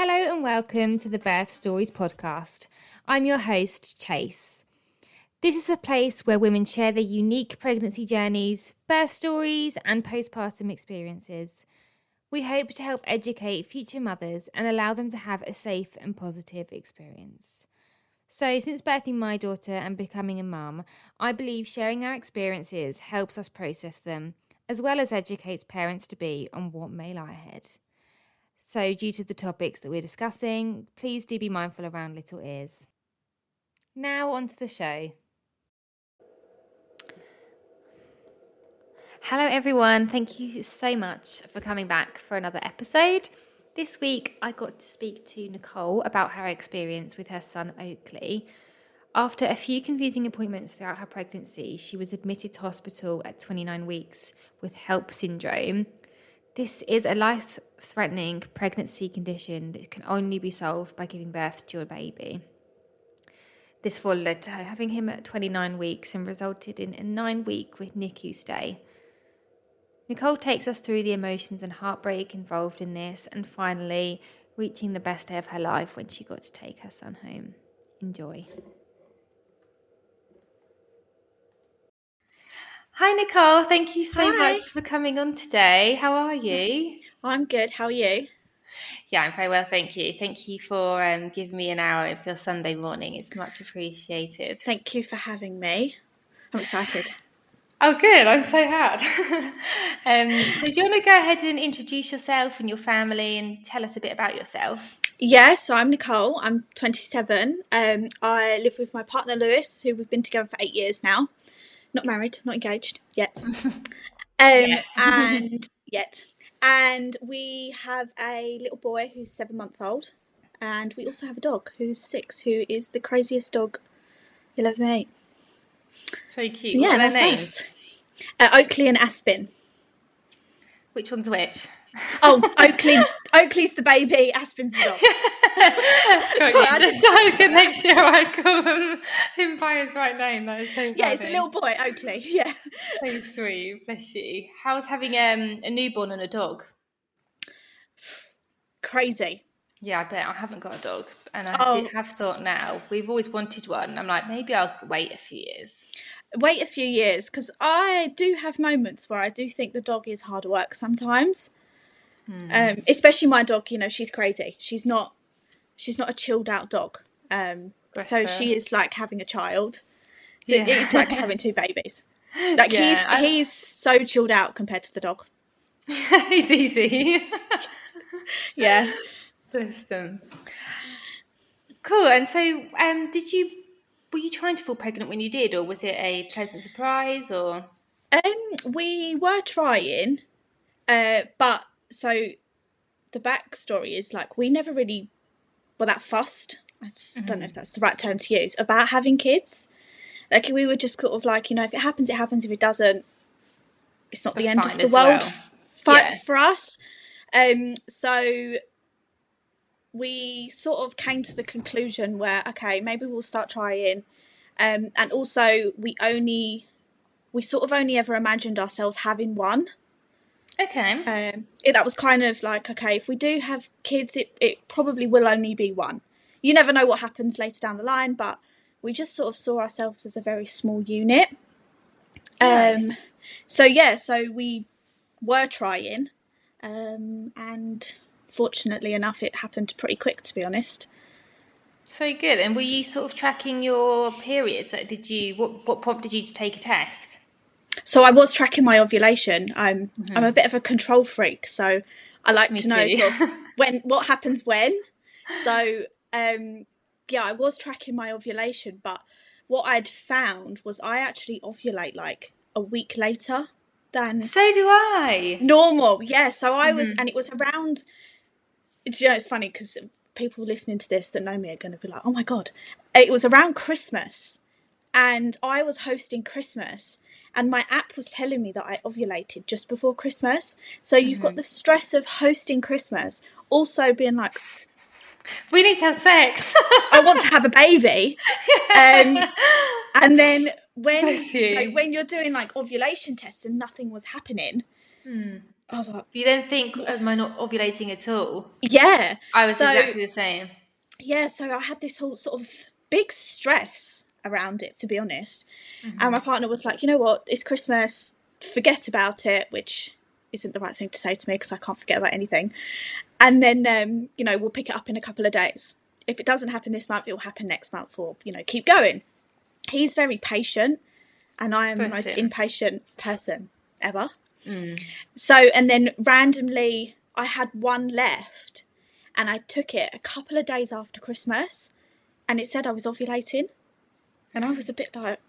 Hello and welcome to the Birth Stories podcast. I'm your host, Chase. This is a place where women share their unique pregnancy journeys, birth stories, and postpartum experiences. We hope to help educate future mothers and allow them to have a safe and positive experience. So, since birthing my daughter and becoming a mum, I believe sharing our experiences helps us process them, as well as educates parents to be on what may lie ahead. So, due to the topics that we're discussing, please do be mindful around little ears. Now, on to the show. Hello, everyone. Thank you so much for coming back for another episode. This week, I got to speak to Nicole about her experience with her son Oakley. After a few confusing appointments throughout her pregnancy, she was admitted to hospital at 29 weeks with HELLP syndrome, this is a life threatening pregnancy condition that can only be solved by giving birth to your baby. This followed to her having him at 29 weeks and resulted in a nine week with NICU stay. Nicole takes us through the emotions and heartbreak involved in this and finally reaching the best day of her life when she got to take her son home. Enjoy. Hi, Nicole. Thank you so Hi. much for coming on today. How are you? I'm good. How are you? Yeah, I'm very well, thank you. Thank you for um, giving me an hour of your Sunday morning. It's much appreciated. Thank you for having me. I'm excited. Oh, good. I'm so glad. um, so, do you want to go ahead and introduce yourself and your family and tell us a bit about yourself? Yeah, so I'm Nicole. I'm 27. Um, I live with my partner Lewis, who we've been together for eight years now. Not married, not engaged yet. Um, Yet. and yet, and we have a little boy who's seven months old, and we also have a dog who's six, who is the craziest dog you'll ever meet. So cute. yeah, what are that's their names? us. Uh, Oakley and Aspen. Which one's which? Oh, Oakley's Oakley's the baby, Aspen's the dog. I Just so I can make sure I call him, him by his right name. That is so funny. Yeah, it's a little boy, Oakley. Yeah. So sweet. Bless you. How's having um, a newborn and a dog? Crazy. Yeah, I bet I haven't got a dog, and I Oh. have thought now we've always wanted one. I'm like, maybe I'll wait a few years. Wait a few years because I do have moments where I do think the dog is hard work sometimes. Hmm. Um, especially my dog, you know, she's crazy. She's not she's not a chilled out dog. Um, so her. she is like having a child. So Yeah. it's like having two babies. Like Yeah, I- he's he's so chilled out compared to the dog. he's easy. Yeah. Bless them. Cool. And so, um, did you were you trying to fall pregnant when you did, or was it a pleasant surprise? Or Um, we were trying, uh, but so the backstory is like we never really were that fussed. I just don't know if that's the right term to use about having kids. Like we were just sort of like you know if it happens, it happens. If it doesn't, it's not the end of the world. well. Fight Yeah. for us. Um, so we sort of came to the conclusion where okay, maybe we'll start trying. Um, and also we only we sort of only ever imagined ourselves having one. Okay, Um, it, that was kind of like okay, if we do have kids, it it probably will only be one. You never know what happens later down the line, but we just sort of saw ourselves as a very small unit. Nice. Um, so yeah, so we were trying, um, and fortunately enough, it happened pretty quick. To be honest, so good. And were you sort of tracking your periods? Like, did you what what prompted you to take a test? So I was tracking my ovulation. I'm I'm a bit of a control freak, so I like Mm-hmm. Me to know sort of when what happens when. So um, yeah, I was tracking my ovulation, but what I'd found was I actually ovulate like a week later than So do I. normal. Yeah, so I was, Mm-hmm. and it was around. You know, it's funny because people listening to this that know me are going to be like, "Oh my god!" It was around Christmas, and I was hosting Christmas, and my app was telling me that I ovulated just before Christmas. So you've Mm-hmm. got the stress of hosting Christmas, also being like, We need to have sex. "I want to have a baby," um, and then when you. know, when you're doing like ovulation tests and nothing was happening, I was like, You then think, am I not ovulating at all? yeah. I was So- exactly the same. yeah, so I had this whole sort of big stress around it, to be honest. And my partner was like, you know what, it's Christmas, forget about it, which isn't the right thing to say to me because I can't forget about anything. And then, um, you know, we'll pick it up in a couple of days. If it doesn't happen this month, it will happen next month, or, you know, keep going. He's very patient, and I am the most impatient person ever. So, and then randomly, I had one left, and I took it a couple of days after Christmas, and it said I was ovulating, and I was a bit like,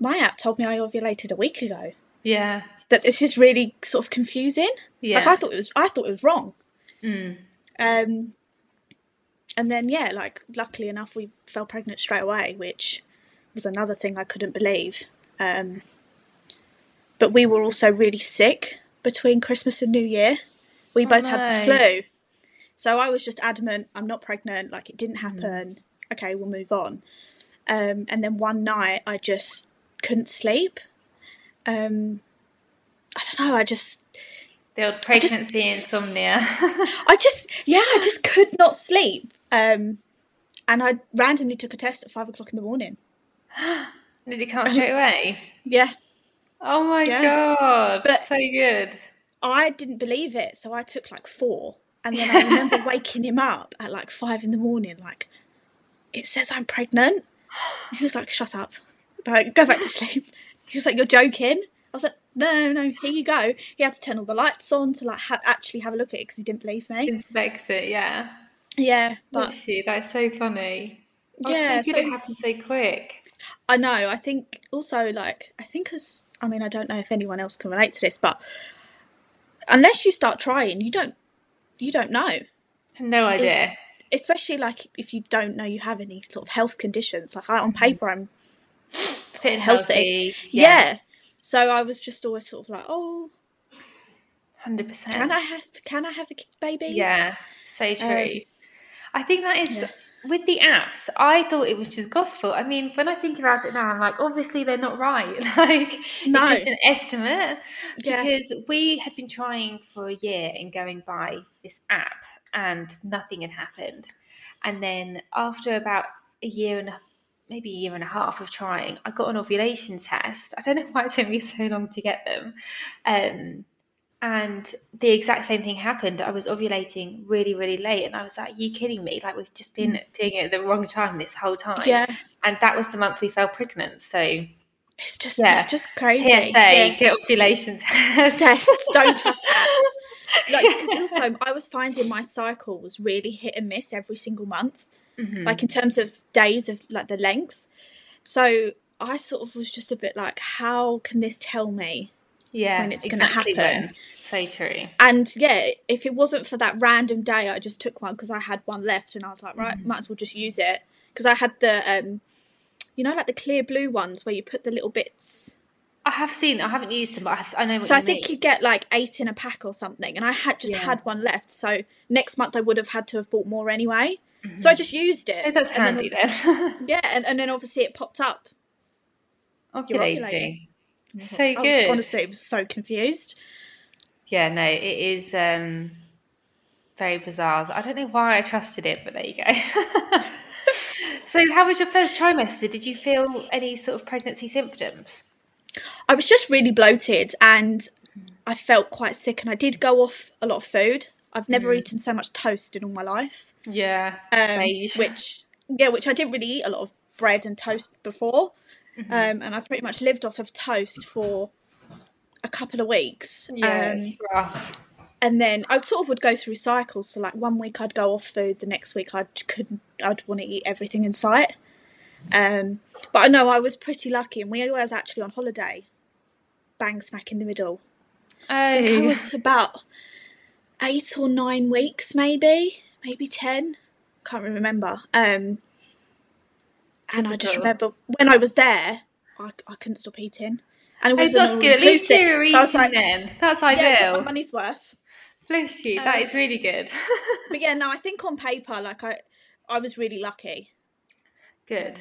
my app told me I ovulated a week ago. Yeah. That this is really sort of confusing. Yeah. Like I thought it was, I thought it was wrong. Um, and then yeah, like luckily enough, we fell pregnant straight away, which was another thing I couldn't believe. Um, but we were also really sick between Christmas and New Year. We both had the flu, so I was just adamant I'm not pregnant. Like it didn't happen. Okay, we'll move on. Um, and then one night I just couldn't sleep. Um, I don't know. I just The old pregnancy insomnia. I just, yeah, I just could not sleep. Um, and I randomly took a test at five o'clock in the morning. Did it come straight away? Yeah, Oh my Yeah. god. But- so good. I didn't believe it, so I took like four. And then I remember waking him up at like five in the morning, like, it says I'm pregnant. He was like, shut up. Like, go back to sleep. He was like, you're joking. I was like, no, no, here you go. He had to turn all the lights on to like ha- actually have a look at it because he didn't believe me. Inspect it, yeah. Yeah, but you. That's so funny. Oh, Yeah, so good so- it happened so quick. I know. I think also like I think as I mean I don't know if anyone else can relate to this, but unless you start trying, you don't you don't know. No idea. Especially like if you don't know you have any sort of health conditions. Like I, on paper, I'm Fit and healthy. healthy. yeah. So I was just always sort of like, oh, Hundred percent. can I have can I have a baby? Yeah, so true. Um, I think that is yeah. With the apps. I thought it was just gospel. I mean, when I think about it now, I'm like, obviously they're not right. Like No. it's just an estimate Yeah. because we had been trying for a year and going by this app, and nothing had happened. And then after about a year and a maybe a year and a half of trying, I got an ovulation test. I don't know why it took me so long to get them. Um, and the exact same thing happened. I was ovulating really, really late, and I was like, "Are you kidding me? Like we've just been doing it at the wrong time this whole time." Mm. Yeah. And that was the month we fell pregnant. So It's just Yeah. it's just crazy. PSA, Yeah. get ovulation tests. Don't trust apps. Like, because also I was finding my cycle was really hit and miss every single month, Mhm. like in terms of days of like the length. So I sort of was just a bit like, how can this tell me? Yeah, when it's gonna exactly happen. when. So true. And yeah, if it wasn't for that random day, I just took one because I had one left, and I was like, right, Mm. might as well just use it because I had the, um, you know, like the clear blue ones where you put the little bits. I have seen. I haven't used them, but I, have, I know what So I think mean. you get like eight in a pack or something, and I had just Yeah. had one left. So next month I would have had to have bought more anyway. So I just used it. Oh, that's and then handy then. Yeah, and, and then obviously it popped up. Ovulating. So I was good. honestly it was so confused. Yeah, no, it is um, very bizarre. I don't know why I trusted it, but there you go. so, how was your first trimester? Did you feel any sort of pregnancy symptoms? I was just really bloated and I felt quite sick, and I did go off a lot of food. I've never eaten so much toast in all my life. Yeah, um, which yeah, which I didn't really eat a lot of bread and toast before, Mm-hmm. um, and I pretty much lived off of toast for a couple of weeks. yeah, Um, rough. and then I sort of would go through cycles. So like one week I'd go off food, the next week I could I'd want to eat everything in sight. Um, but I know I was pretty lucky, and we was actually on holiday, bang smack in the middle. I think I was about eight or nine weeks, maybe, maybe ten. Can't remember. Um, and I just remember when I was there, I, I couldn't stop eating, and it Oh, was that's good. At least you were eating like, then. That's yeah, ideal. my money's worth. Bless you. that Um, is really good. But yeah, no, I think on paper, like I, I was really lucky. good.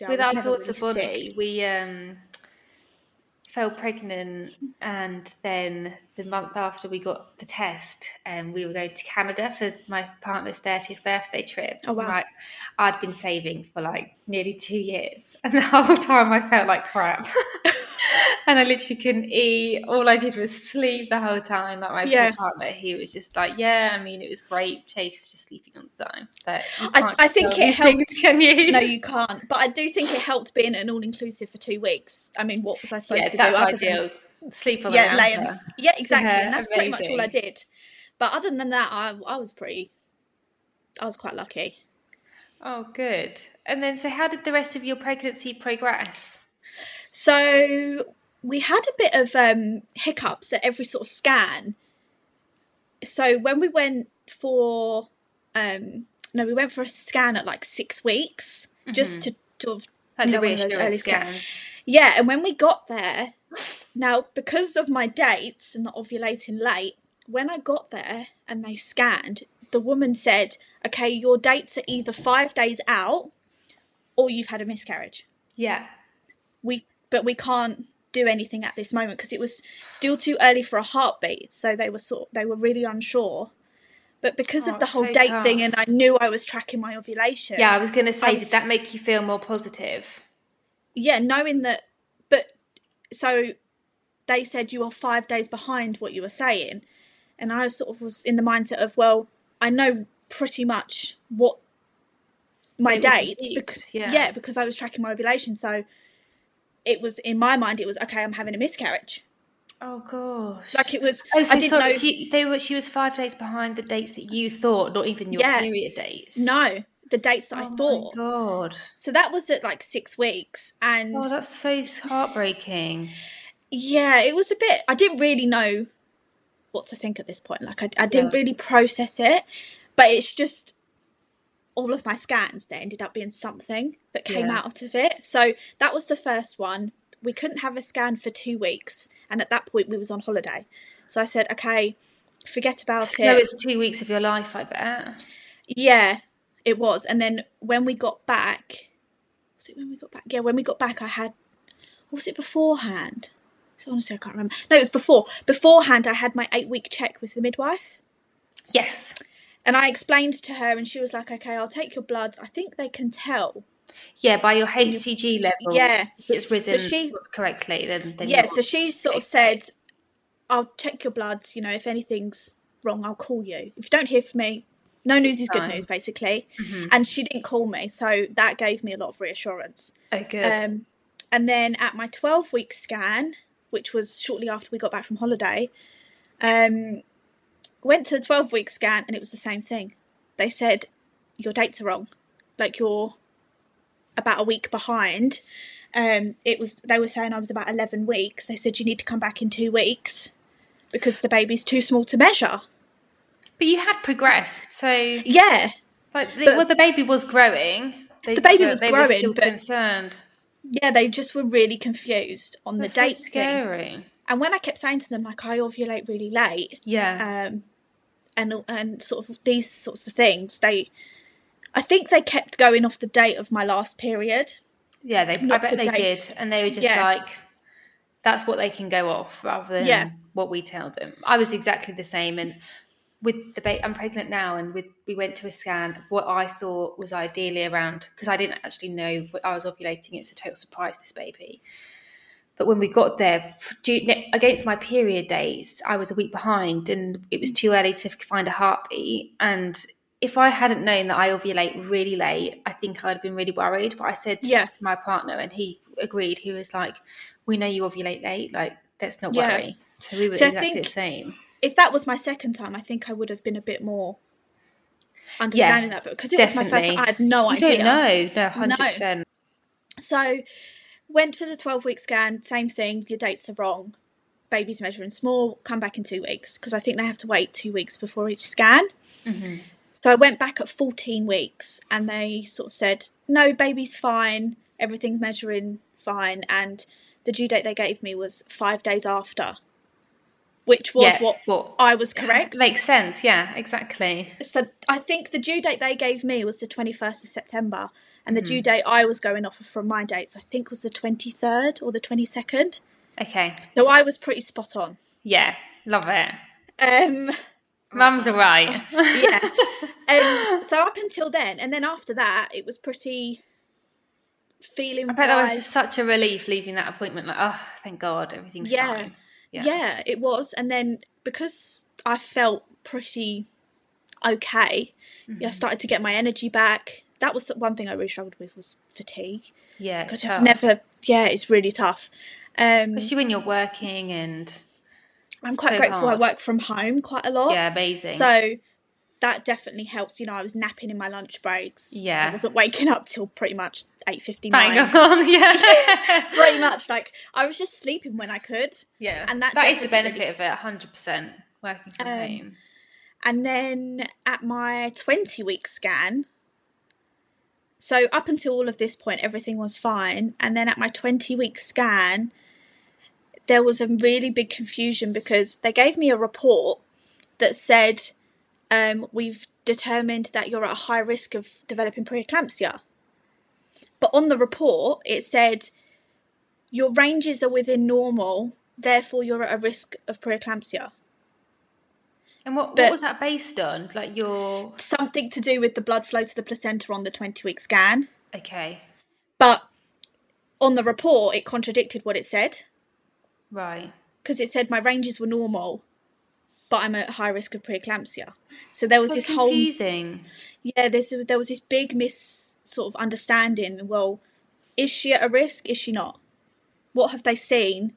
Yeah, I With our daughter really Bonnie, sick. we um fell pregnant, and then the month after we got the test, um, we were going to Canada for my partner's thirtieth birthday trip. Oh, wow. Right, I'd been saving for like nearly two years, and the whole time I felt like crap. and I literally couldn't eat. All I did was sleep the whole time. Like my Yeah. poor partner, he was just like, "Yeah, I mean, it was great." Chase was just sleeping all the time, but I- I think it things, helped- Can you? no, you can't. But I do think it helped being an all inclusive for two weeks. I mean, what was I supposed yeah, to that's do? other than- Sleep on yeah, the lay yeah, exactly. Yeah, and that's pretty much all I did. But other than that, I I was pretty. I was quite lucky. Oh, good. And then, so how did the rest of your pregnancy progress? So we had a bit of um, hiccups at every sort of scan. So when we went for, um, no, we went for a scan at like six weeks, just to sort of Like know, one of those early scans. scans. Yeah, and when we got there, now because of my dates and the ovulating late, when I got there and they scanned, the woman said, "Okay, your dates are either five days out, or you've had a miscarriage. Yeah. We, but we can't do anything at this moment because it was still too early for a heartbeat. So they were sort, they were really unsure." But because Oh, of the whole so date thing, and I knew I was tracking my ovulation. Yeah, I was going to say, was- did that make you feel more positive? yeah, knowing that, but so they said you are five days behind what you were saying, and I sort of was in the mindset of, well, I know pretty much what my dates, because yeah. yeah, because I was tracking my ovulation, so it was in my mind, it was okay, I'm having a miscarriage. Oh gosh. Like it was, Oh, so I didn't sorry. know. She they were. She was five days behind the dates that you thought, not even your Yeah. period dates. no, the dates that Oh I thought. God. So that was at like six weeks, and Oh, that's so heartbreaking. yeah, it was a bit. I didn't really know what to think at this point. Like, I, I didn't Yeah. really process it, but it's just all of my scans. There ended up being something that came Yeah. out of it. So that was the first one. We couldn't have a scan for two weeks, and at that point we was on holiday. So I said, okay, forget about it. So it. it's two weeks of your life, I bet. Yeah, it was. And then when we got back, was it when we got back? Yeah, when we got back, I had, was it beforehand? So honestly, I can't remember. No, it was before. Beforehand, I had my eight week check with the midwife. Yes. And I explained to her, and she was like, okay, I'll take your bloods. I think they can tell. Yeah, by your HCG level. Yeah. If it's risen so she- correctly, then, then Yeah, so she sort of said, I'll check your bloods. You know, if anything's wrong, I'll call you. If you don't hear from me, no news is good news, basically. And she didn't call me. So that gave me a lot of reassurance. Oh, good. Um, and then at my 12 week scan, which was shortly after we got back from holiday, um, went to the 12 week scan and it was the same thing. They said, Your dates are wrong. Like you're about a week behind. Um, it was they were saying I was about 11 weeks. They said you need to come back in two weeks because the baby's too small to measure. but you had progressed, so Yeah, like, the, But- well, the baby was growing. They, The baby was they Were growing, still but- concerned. yeah, they just were really confused on That's the so date thing. scary. And when I kept saying to them like I ovulate really late, Yeah. um, and and sort of these sorts of things. They, I think they kept going off the date of my last period. Yeah, they. I bet the they date. did, and they were just Yeah. like, "That's what they can go off," rather than Yeah. what we tell them. I was exactly the same, and with the baby, I'm pregnant now, and with we went to a scan. What I thought was ideally around because I didn't actually know I was ovulating. It's a total surprise. This baby. But when we got there, due, against my period days, I was a week behind, and it was too early to find a heartbeat. And if I hadn't known that I ovulate really late, I think I'd have been really worried. But I said Yeah. to my partner, and he agreed. He was like, "We know you ovulate late. Like, let's not Yeah. worry." So we were So I exactly think- the same. If that was my second time, I think I would have been a bit more understanding that. But because it was my first, definitely. I had no You idea. don't know, no, hundred percent. So went for the twelve week scan. Same thing. Your dates are wrong. Baby's measuring small. Come back in two weeks because I think they have to wait two weeks before each scan. Mm-hmm. So I went back at 14 weeks and they sort of said, no, baby's fine, everything's measuring fine. And the due date they gave me was five days after, which was Yeah, what well, I was correct. Makes sense. Yeah, exactly. so I think the due date they gave me was the 21st of September. And the Mm-hmm. due date I was going off of from my dates, I think was the 23rd or the 22nd. Okay. So I was pretty spot on. Yeah, love it. Um, Mum's all right. yeah. Um, so up until then, and then after that, it was pretty feeling. I bet that was just such a relief leaving that appointment. Like, oh, thank God, everything's Yeah. fine. yeah. Yeah, it was. And then because I felt pretty okay, yeah, I Mm-hmm. started to get my energy back. That was one thing I really struggled with was fatigue. Yeah, it's tough. I've never, yeah, it's really tough. Um, Especially when you're working and I'm quite so grateful I work from home quite a lot. yeah, amazing. So that definitely helps. You know, I was napping in my lunch breaks. Yeah. I wasn't waking up till pretty much eight fifty nine. on, yeah. pretty much like I was just sleeping when I could. Yeah, And that that is the benefit of it, hundred percent working from Um, home. And then at my 20 week scan, so up until all of this point, everything was fine. And then at my 20 week scan, there was a really big confusion because they gave me a report that said, um, We've determined that you're at a high risk of developing preeclampsia. But on the report, it said, Your ranges are within normal, therefore you're at a risk of preeclampsia. And what, but- what was that based on? Like your something to do with the blood flow to the placenta on the 20 week scan. okay, But on the report, it contradicted what it said right? because it said my ranges were normal, but I'm at high risk of preeclampsia. So there was so this whole confusing. yeah, this there was this big mis sort of understanding. Well, is she at a risk? Is she not? What have they seen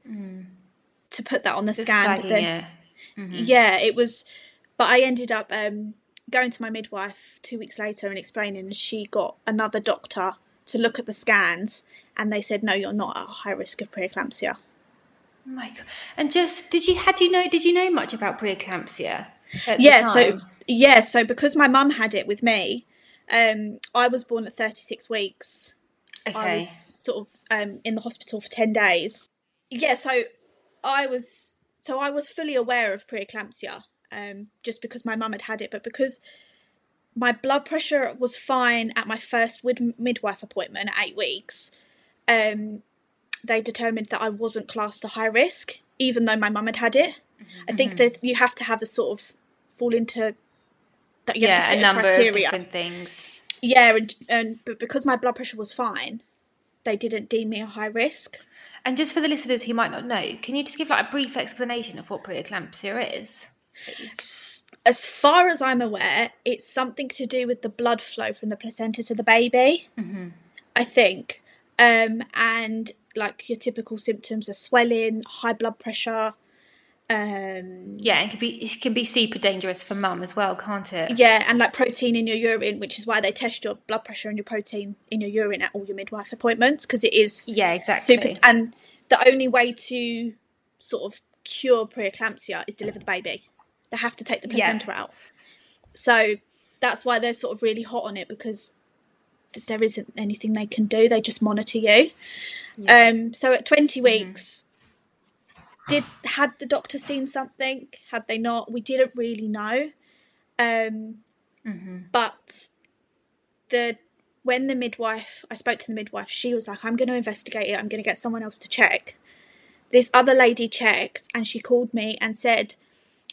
to put that on the Mm. Just scan? But then- it. Mm-hmm. Yeah, it was. But I ended up um, going to my midwife two weeks later and explaining, and she got another doctor to look at the scans, and they said, no, you're not at high risk of preeclampsia. Oh my God. And just did you had you know did you know much about preeclampsia? at Yeah, so yeah, so because my mum had it with me, um, I was born at 36 weeks. Okay. I was sort of um, in the hospital for 10 days. Yeah, so I was so I was fully aware of preeclampsia um, just because my mum had had it, but because my blood pressure was fine at my first midwife appointment at eight weeks, um, they determined that I wasn't classed a high risk, even though my mum had had it. I think there's you have to have a sort of fall into that you have to yeah, fit a number of criteria. different things. Yeah, and, and but because my blood pressure was fine, they didn't deem me a high risk. And just for the listeners who might not know, can you just give like a brief explanation of what preeclampsia is? please? As far as I'm aware, it's something to do with the blood flow from the placenta to the baby. I think, um, and like your typical symptoms are swelling, high blood pressure. Um, Yeah, it can be it can be super dangerous for mum as well, can't it? yeah, and like protein in your urine, which is why they test your blood pressure and your protein in your urine at all your midwife appointments because it is Yeah, exactly. super. And the only way to sort of cure preeclampsia is deliver the baby. They have to take the Yeah. placenta out. So that's why they're sort of really hot on it because th- there isn't anything they can do. They just monitor you. Um, so at 20 Mm-hmm. weeks, did had the doctor seen something? Had they not? We didn't really know. Um, Mm-hmm. But the when the midwife, I spoke to the midwife. She was like, "I'm going to investigate it. I'm going to get someone else to check." This other lady checked, and she called me and said,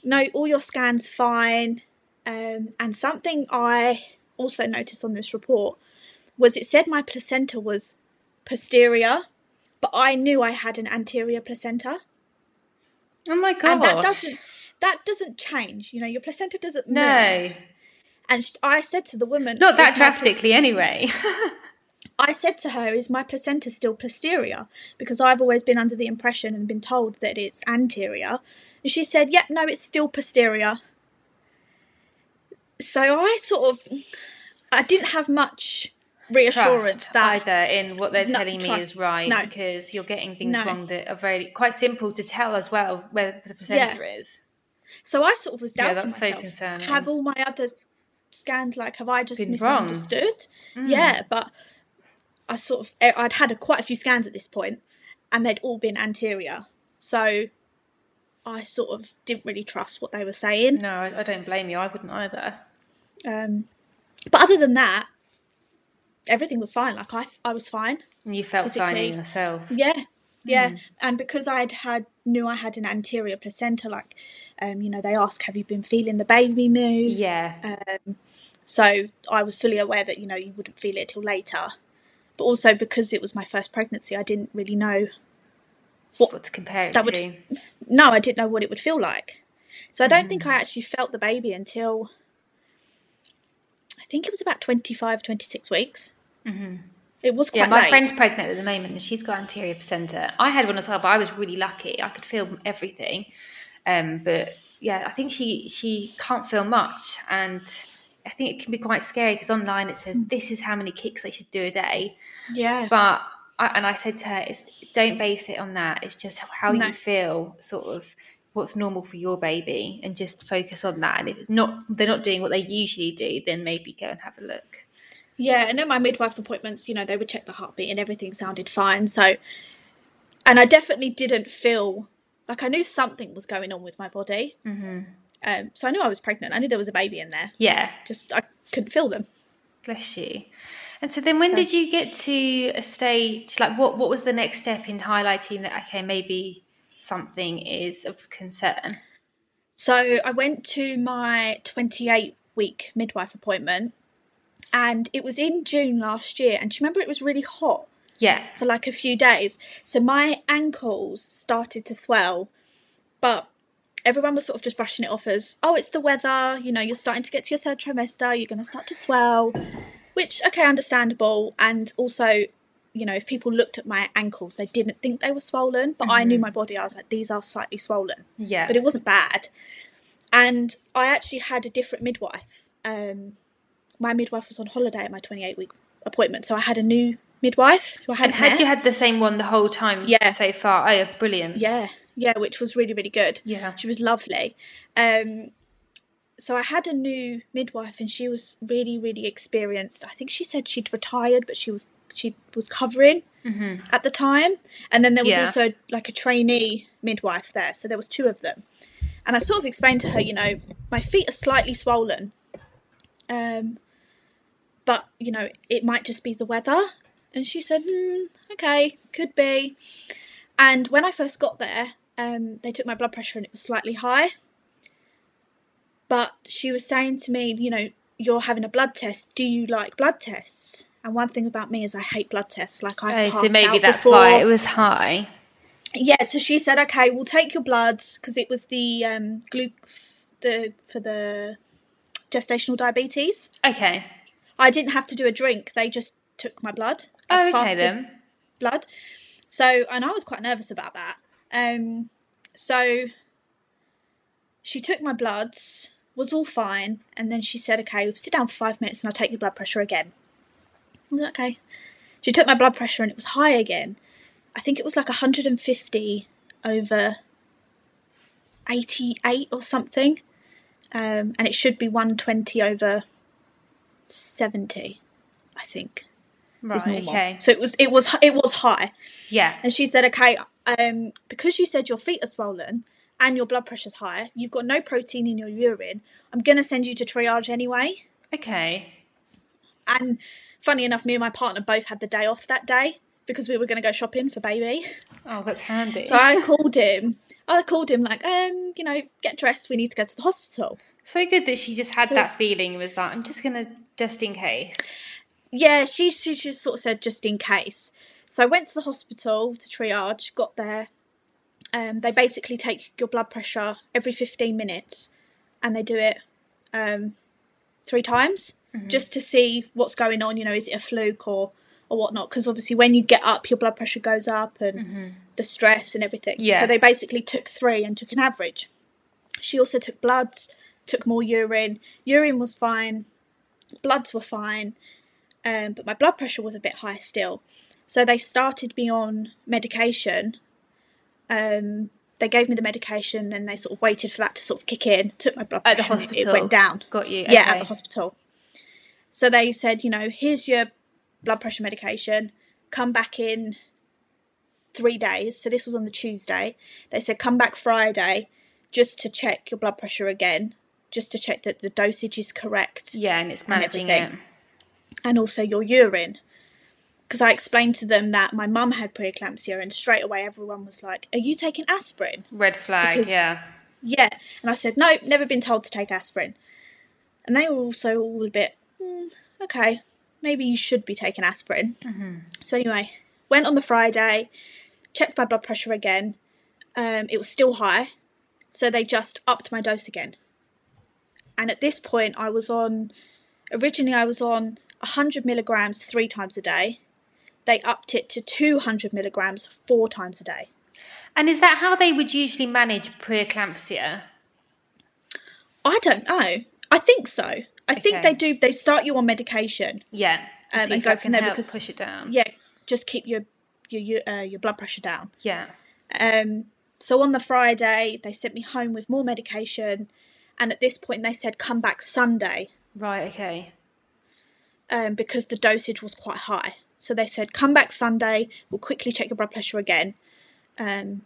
"No, all your scans fine." Um, and something I also noticed on this report was it said my placenta was posterior, but I knew I had an anterior placenta, Oh my god. and that doesn't that doesn't change. You know, your placenta doesn't move. No. And sh- I said to the woman, Not that "Is my plac- drastically anyway. I said to her, "Is my placenta still posterior?" Because I've always been under the impression and been told that it's anterior. And she said, "Yep, no, it's still posterior." So I sort of, I didn't have much reassurance trust that either in what they're telling me trust. is right No. because you're getting things No. wrong that are very quite simple to tell as well where the placenta is. So I sort of was Yeah, doubting so myself. concerning. Have all my other scans like have I just Been wrong? Mm. misunderstood? Yeah, but I sort of eh, I'd had a, quite a few scans at this point, and they'd all been anterior. So I sort of didn't really trust what they were saying. No, I, I don't blame you. I wouldn't either. Um, but other than that, everything was fine. Like I, I was fine. You felt fine in yourself. Yeah, Yeah, Mm. and because I'd had knew I had an anterior placenta, like, um, you know, they ask, "Have you been feeling the baby move?" Yeah. So I was fully aware that you know you wouldn't feel it till later, but also because it was my first pregnancy, I didn't really know. what to compare it That to. would- No, I didn't know what it would feel like. So I don't Mm. think I actually felt the baby until I think it was about 25, 26 weeks. Mm-hmm. It was Yeah, quite my late. friend's pregnant at the moment and she's got anterior placenta. I had one as well, but I was really lucky. I could feel everything. Um, but yeah, I think she she can't feel much, and I think it can be quite scary because online it says this is how many kicks they should do a day. yeah, But I, and I said to her, it's, don't base it on that. It's just how No. you feel, sort of what's normal for your baby, and just focus on that. And if it's not, they're not doing what they usually do, then maybe go and have a look. yeah. And at my midwife appointments, you know, they would check the heartbeat and everything sounded fine. So, and I definitely didn't feel like I knew something was going on with my body. Mm-hmm. Um, so I knew I was pregnant. I knew there was a baby in there. Yeah, Just I couldn't feel them. Bless you. And so then when did you get to a stage like what what was the next step in highlighting that okay maybe something is of concern? So I went to my 28 week midwife appointment and it was in June last year. And do you remember it was really hot Yeah. for like a few days? So my ankles started to swell, but everyone was sort of just brushing it off as, oh, it's the weather, you know, you're starting to get to your third trimester, you're going to start to swell, which, okay, understandable. And also, you know, if people looked at my ankles, they didn't think they were swollen, but I knew my body, I was like, these are slightly swollen Yeah. but it wasn't bad. And I actually had a different midwife. Um, my midwife was on holiday at my 28 week appointment, so I had a new midwife who I and hadn't had met. you had the same one the whole time Yeah. so far? Oh, brilliant. yeah, yeah, which was really really good. Yeah. she was lovely. Um, so I had a new midwife, and she was really really experienced. I think she said she'd retired, but she was she was covering at the time. And then there was Yeah. also like a trainee midwife there, so there was two of them. And I sort of explained to her, you know, my feet are slightly swollen, um, but you know, it might just be the weather. And she said, mm, "Okay, could be." And when I first got there, um, they took my blood pressure and it was slightly high. But she was saying to me, you know, you're having a blood test. Do you like blood tests? And one thing about me is I hate blood tests. Like I've Oh, passed so maybe out that's before. why it was high. Yeah, so she said, okay, we'll take your blood because it was the um glu- the for the gestational diabetes. Okay. I didn't have to do a drink; they just took my blood. Oh, okay then. blood. So, and I was quite nervous about that. Um, so she took my bloods, was all fine, and then she said, "Okay, sit down for five minutes, and I'll take your blood pressure again." I was like, "Okay." She took my blood pressure, and it was high again. I think it was like 150 over 88 or something, um, and it should be 120 over 70. I think Right. Okay. So it was it was it was high. Yeah. And she said, okay, um, because you said your feet are swollen and your blood pressure's high, you've got no protein in your urine. I'm gonna send you to triage anyway. Okay. And funny enough, me and my partner both had the day off that day because we were gonna go shopping for baby. Oh, that's handy. So I called him. I called him like, um, you know, get dressed. We need to go to the hospital. So good that she just had So- that feeling. Was that I'm just gonna just in case. Yeah, she she just sort of said just in case. So I went to the hospital to triage. Got there. Um, they basically take your blood pressure every fifteen minutes, and they do it um, three times just to see what's going on. You know, is it a fluke or or whatnot? Because obviously, when you get up, your blood pressure goes up and the stress and everything. Yeah. So they basically took three and took an average. She also took bloods, took more urine. Urine was fine. Bloods were fine um, but my blood pressure was a bit high still. So they started me on medication. Um, they gave me the medication, and they sort of waited for that to sort of kick in. Took my blood pressure At the and it- hospital. it went down. Got you. Yeah, okay. at the hospital. So they said, you know, here's your blood pressure medication. Come back in three days. So this was on the Tuesday. They said come back Friday, just to check your blood pressure again, just to check that the dosage is correct Yeah, and it's managing it. everything. and also your urine because I explained to them that my mum had preeclampsia, and straight away everyone was like, "Are you taking aspirin?" Red flag, Because- yeah. Yeah, and I said, "No, never been told to take aspirin." And they were also all a bit, "Hmm, "Okay, maybe you should be taking aspirin." So anyway, went on the Friday, checked my blood pressure again. Um, it was still high, so they just upped my dose again. And at this point, I was on. Originally, I was on 100 milligrams three times a day. They upped it to 200 milligrams four times a day. And is that how they would usually manage preeclampsia? I don't know. I think so. I think they do. They start you on medication. Yeah. Um, and go from there because- push it down. Yeah, just keep your your your, uh, your blood pressure down. Yeah. Um, so on the Friday, they sent me home with more medication, and at this point, they said come back Sunday Right, okay. um, because the dosage was quite high. So they said come back Sunday. We'll quickly check your blood pressure again. Um,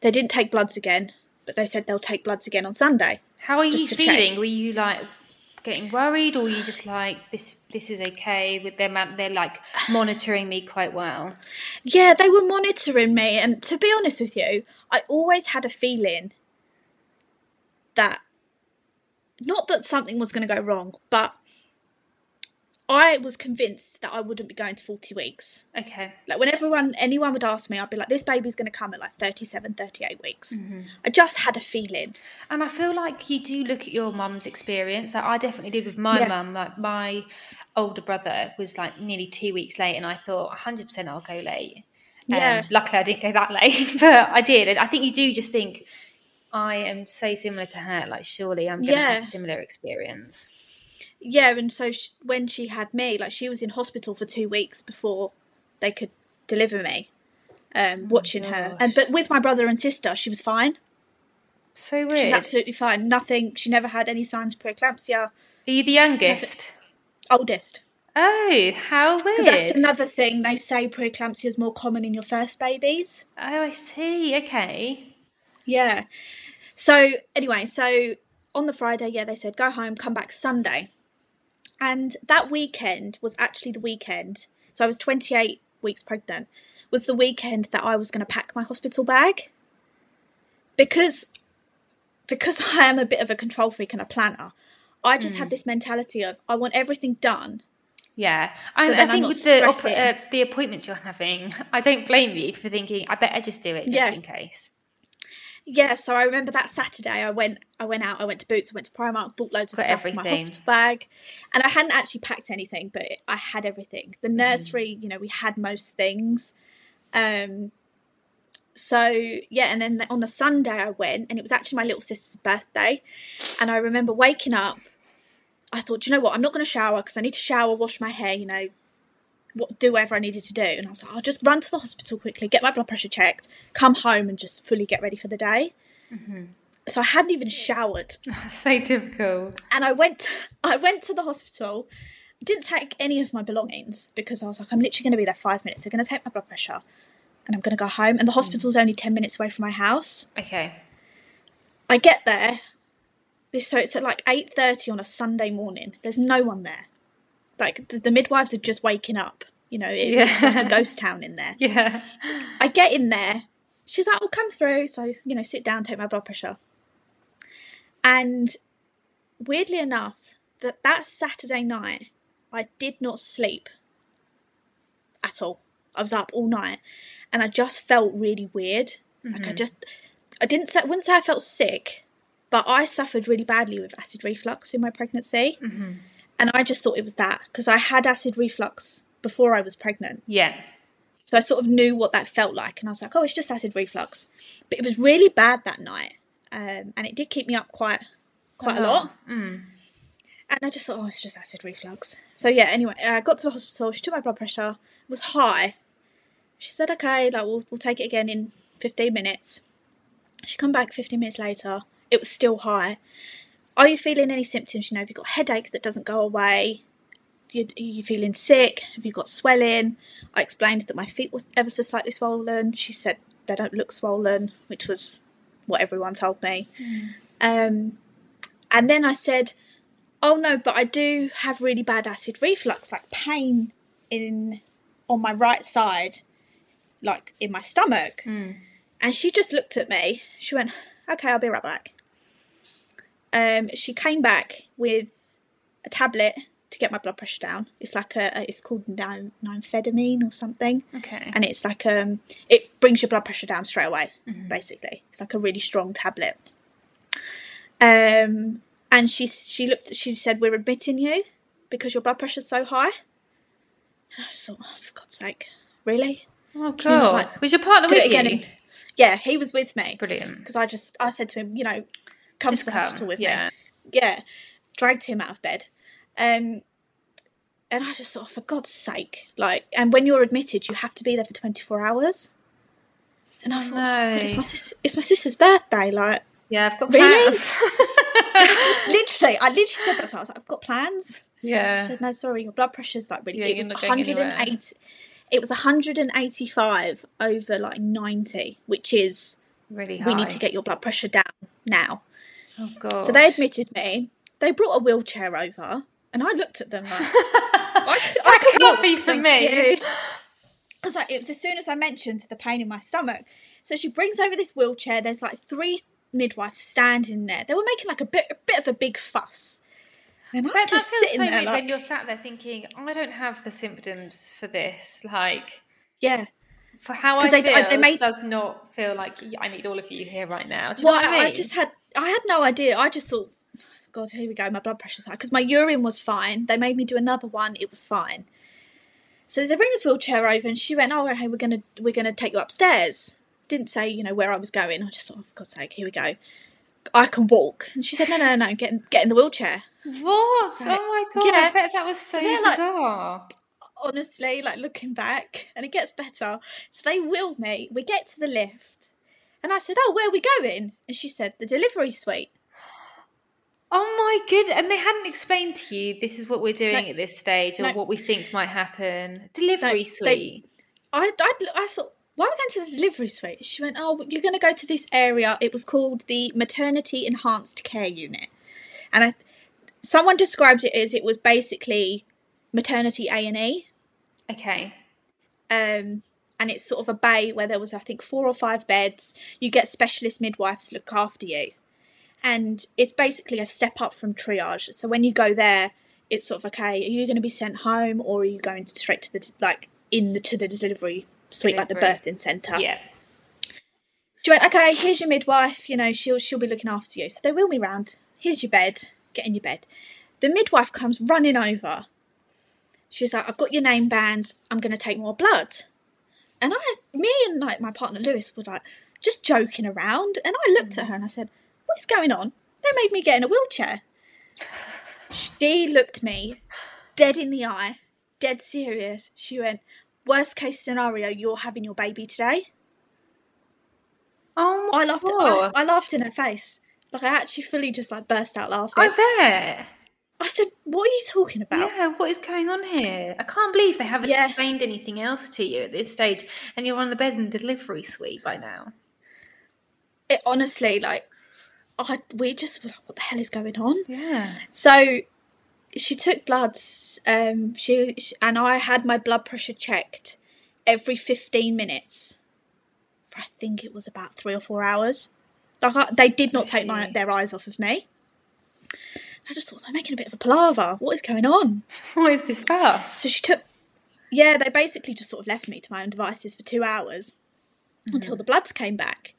they didn't take bloods again, but they said they'll take bloods again on Sunday. How are you to check. feeling? Were you like getting worried or were you just like this this is okay with them they're like monitoring me quite well? Yeah, they were monitoring me, and to be honest with you, I always had a feeling that not that something was going to go wrong, but I was convinced that I wouldn't be going to 40 weeks. Okay. Like when everyone anyone would ask me, I'd be like this baby's going to come at like 37, 38 weeks. I just had a feeling. And I feel like you do look at your mum's experience. Like I definitely did with my Yeah. mum. Like my older brother was like nearly two weeks late, and I thought 100% I'll go late. Um, Yeah. luckily, I didn't go that late, but I did. And I think you do just think, I am so similar to her. Like, surely I'm going to Yeah. have a similar experience. Yeah, and so sh when she had me, like she was in hospital for two weeks before they could deliver me. Um, watching her, and but with my brother and sister, she was fine. So She was absolutely fine. Nothing. She never had any signs of preeclampsia. Are you the youngest? Oldest. Oh, how weird. That's another thing. They say preeclampsia is more common in your first babies. Oh, I see. Okay. Yeah. So anyway, so on the Friday, yeah, they said go home, come back Sunday, and that weekend was actually the weekend. So I was 28 weeks pregnant. Was the weekend that I was going to pack my hospital bag because because I am a bit of a control freak and a planner. I just had this mentality of I want everything done. Yeah, So and I I'm think with the op- uh, the appointments you're having, I don't blame you for thinking I better just do it just Yeah. in case. Yeah, so I remember that Saturday I went I went out, I went to Boots, I went to Primark, bought loads of Got stuff for my hospital bag. And I hadn't actually packed anything, but I had everything. The nursery, you know, we had most things. Um so yeah, and then on the Sunday I went and it was actually my little sister's birthday. And I remember waking up, I thought, "Do you know what, I'm not gonna shower because I need to shower, wash my hair, you know, what do whatever I needed to do. And I was like, I'll just run to the hospital quickly, get my blood pressure checked, come home and just fully get ready for the day. Mm-hmm. So I hadn't even showered, so typical. and I went. I went to the hospital. Didn't take any of my belongings because I was like, I'm literally going to be there five minutes. They're going to take my blood pressure, and I'm going to go home. And the mm. hospital's only ten minutes away from my house. Okay. I get there. So it's at like eight thirty on a Sunday morning. There's no one there. Like the, the midwives are just waking up. You know, it, it's like a ghost town in there. Yeah. I get in there. She's like, "Oh, come through." So you know, sit down, take my blood pressure. And weirdly enough, that that Saturday night, I did not sleep at all. I was up all night, and I just felt really weird. Like I mm-hmm. just, I didn't say, I wouldn't say I felt sick, but I suffered really badly with acid reflux in my pregnancy, mm-hmm. And I just thought it was that because I had acid reflux before I was pregnant. Yeah. So I sort of knew what that felt like, and I was like, "Oh, it's just acid reflux," but it was really bad that night, um, and it did keep me up quite, quite a lot. Mm. And I just thought, "Oh, it's just acid reflux." So yeah. Anyway, I got to the hospital. She took my blood pressure. It was high. She said, "Okay, like we'll we'll take it again in fifteen minutes." She come back fifteen minutes later. It was still high. Are you feeling any symptoms? You know, have you got a headache that doesn't go away? You, are you feeling sick? Have you got swelling? I explained that my feet was ever so slightly swollen. She said they don't look swollen, which was what everyone told me. Um, and then I said, "Oh no, but I do have really bad acid reflux, like pain in on my right side, like in my stomach. And she just looked at me. She went, "Okay, I'll be right back." Um, she came back with a tablet to get my blood pressure down. It's like a, a- it's called amphetamine or something, Okay. and it's like um, it brings your blood pressure down straight away. Basically, it's like a really strong tablet. Um, and she she looked. She said, "We're admitting you because your blood pressure's so high." And I just thought, oh, for God's sake, really? Oh you not, god. like, Was your partner with it again. you? Yeah, he was with me Brilliant. because I just I said to him, you know, come to the hospital with me yeah. yeah, dragged him out of bed. Um, and I just thought, for God's sake, like, and when you're admitted, you have to be there for 24 hours. And I Oh, thought, no. God, it's my sis- it's my sister's birthday. Like, Yeah, I've got Really? plans. literally, I literally said that to her. I was like, I've got plans. She yeah. said, no, sorry, your blood pressure's like really. Yeah, it was not 108. It was 185 over like 90, which is Really high. we need to get your blood pressure down now. Oh god. So they admitted me. They brought a wheelchair over, and I looked at them like, I, I could can't be for me. Because like, it was as soon as I mentioned the pain in my stomach. So she brings over this wheelchair. There's like three midwives standing there. They were making like a bit, a bit of a big fuss. And I'm But just sitting so there like, when you're sat there thinking, I don't have the symptoms for this. Like, yeah. For how I they- feel, they made- does not feel like I need all of you here right now. Do you Well, I I, mean? I just had, I had no idea. I just thought, God, here we go. My blood pressure's high because my urine was fine. They made me do another one. It was fine. So they bring this wheelchair over, and she went, "Oh, okay, we're gonna we're gonna take you upstairs." Didn't say, you know, where I was going. I just thought, oh, for God's sake, here we go. I can walk, and she said, "No, no, no, get in, get in the wheelchair." What? Oh my god! Yeah. I bet that was so like- bizarre. Honestly, like looking back, and it gets better. So they wheel me. We get to the lift, and I said, "Oh, where are we going?" And she said, "The delivery suite." Oh my good! And they hadn't explained to you this is what we're doing No. at this stage, or No. what we think might happen. Delivery they- suite. I, I, I thought, why are we going to the delivery suite? She went, oh, you're going to go to this area. It was called the Maternity Enhanced Care Unit. And I, someone described it as it was basically maternity A&E. Okay. Um, and it's sort of a bay where there was, I think, four or five beds. You get specialist midwives look after you. And it's basically a step up from triage. So when you go there, it's sort of, okay, are you going to be sent home or are you going straight to the, like, in the, to the delivery suite, like the birthing centre? Yeah. She went, okay, here's your midwife. You know, she'll she'll be looking after you. So they wheel me round. Here's your bed. Get in your bed. The midwife comes running over. She's like, I've got your name bands. I'm going to take more blood. And I, me and like my partner Lewis were like just joking around. And I looked at her and I said, "What's going on?" They made me get in a wheelchair. She looked me dead in the eye, dead serious. She went, "Worst case scenario, you're having your baby today." Oh my I laughed. god! I, I laughed in her face. Like I actually fully just like burst out laughing. I I, said, "What are you talking about?" Yeah, what is going on here? I can't believe they haven't Yeah. explained anything else to you at this stage, and you're on the bed in the delivery suite by now. It honestly, like, I we just were like, "What the hell is going on?" Yeah. So she took bloods. Um, she, she and I had my blood pressure checked every fifteen minutes for I think it was about three or four hours. Like I, they did not take my their eyes off of me. I just thought they're making a bit of a palaver. What is going on? Why is this fast? So she took, yeah, they basically just sort of left me to my own devices for two hours until the bloods came back.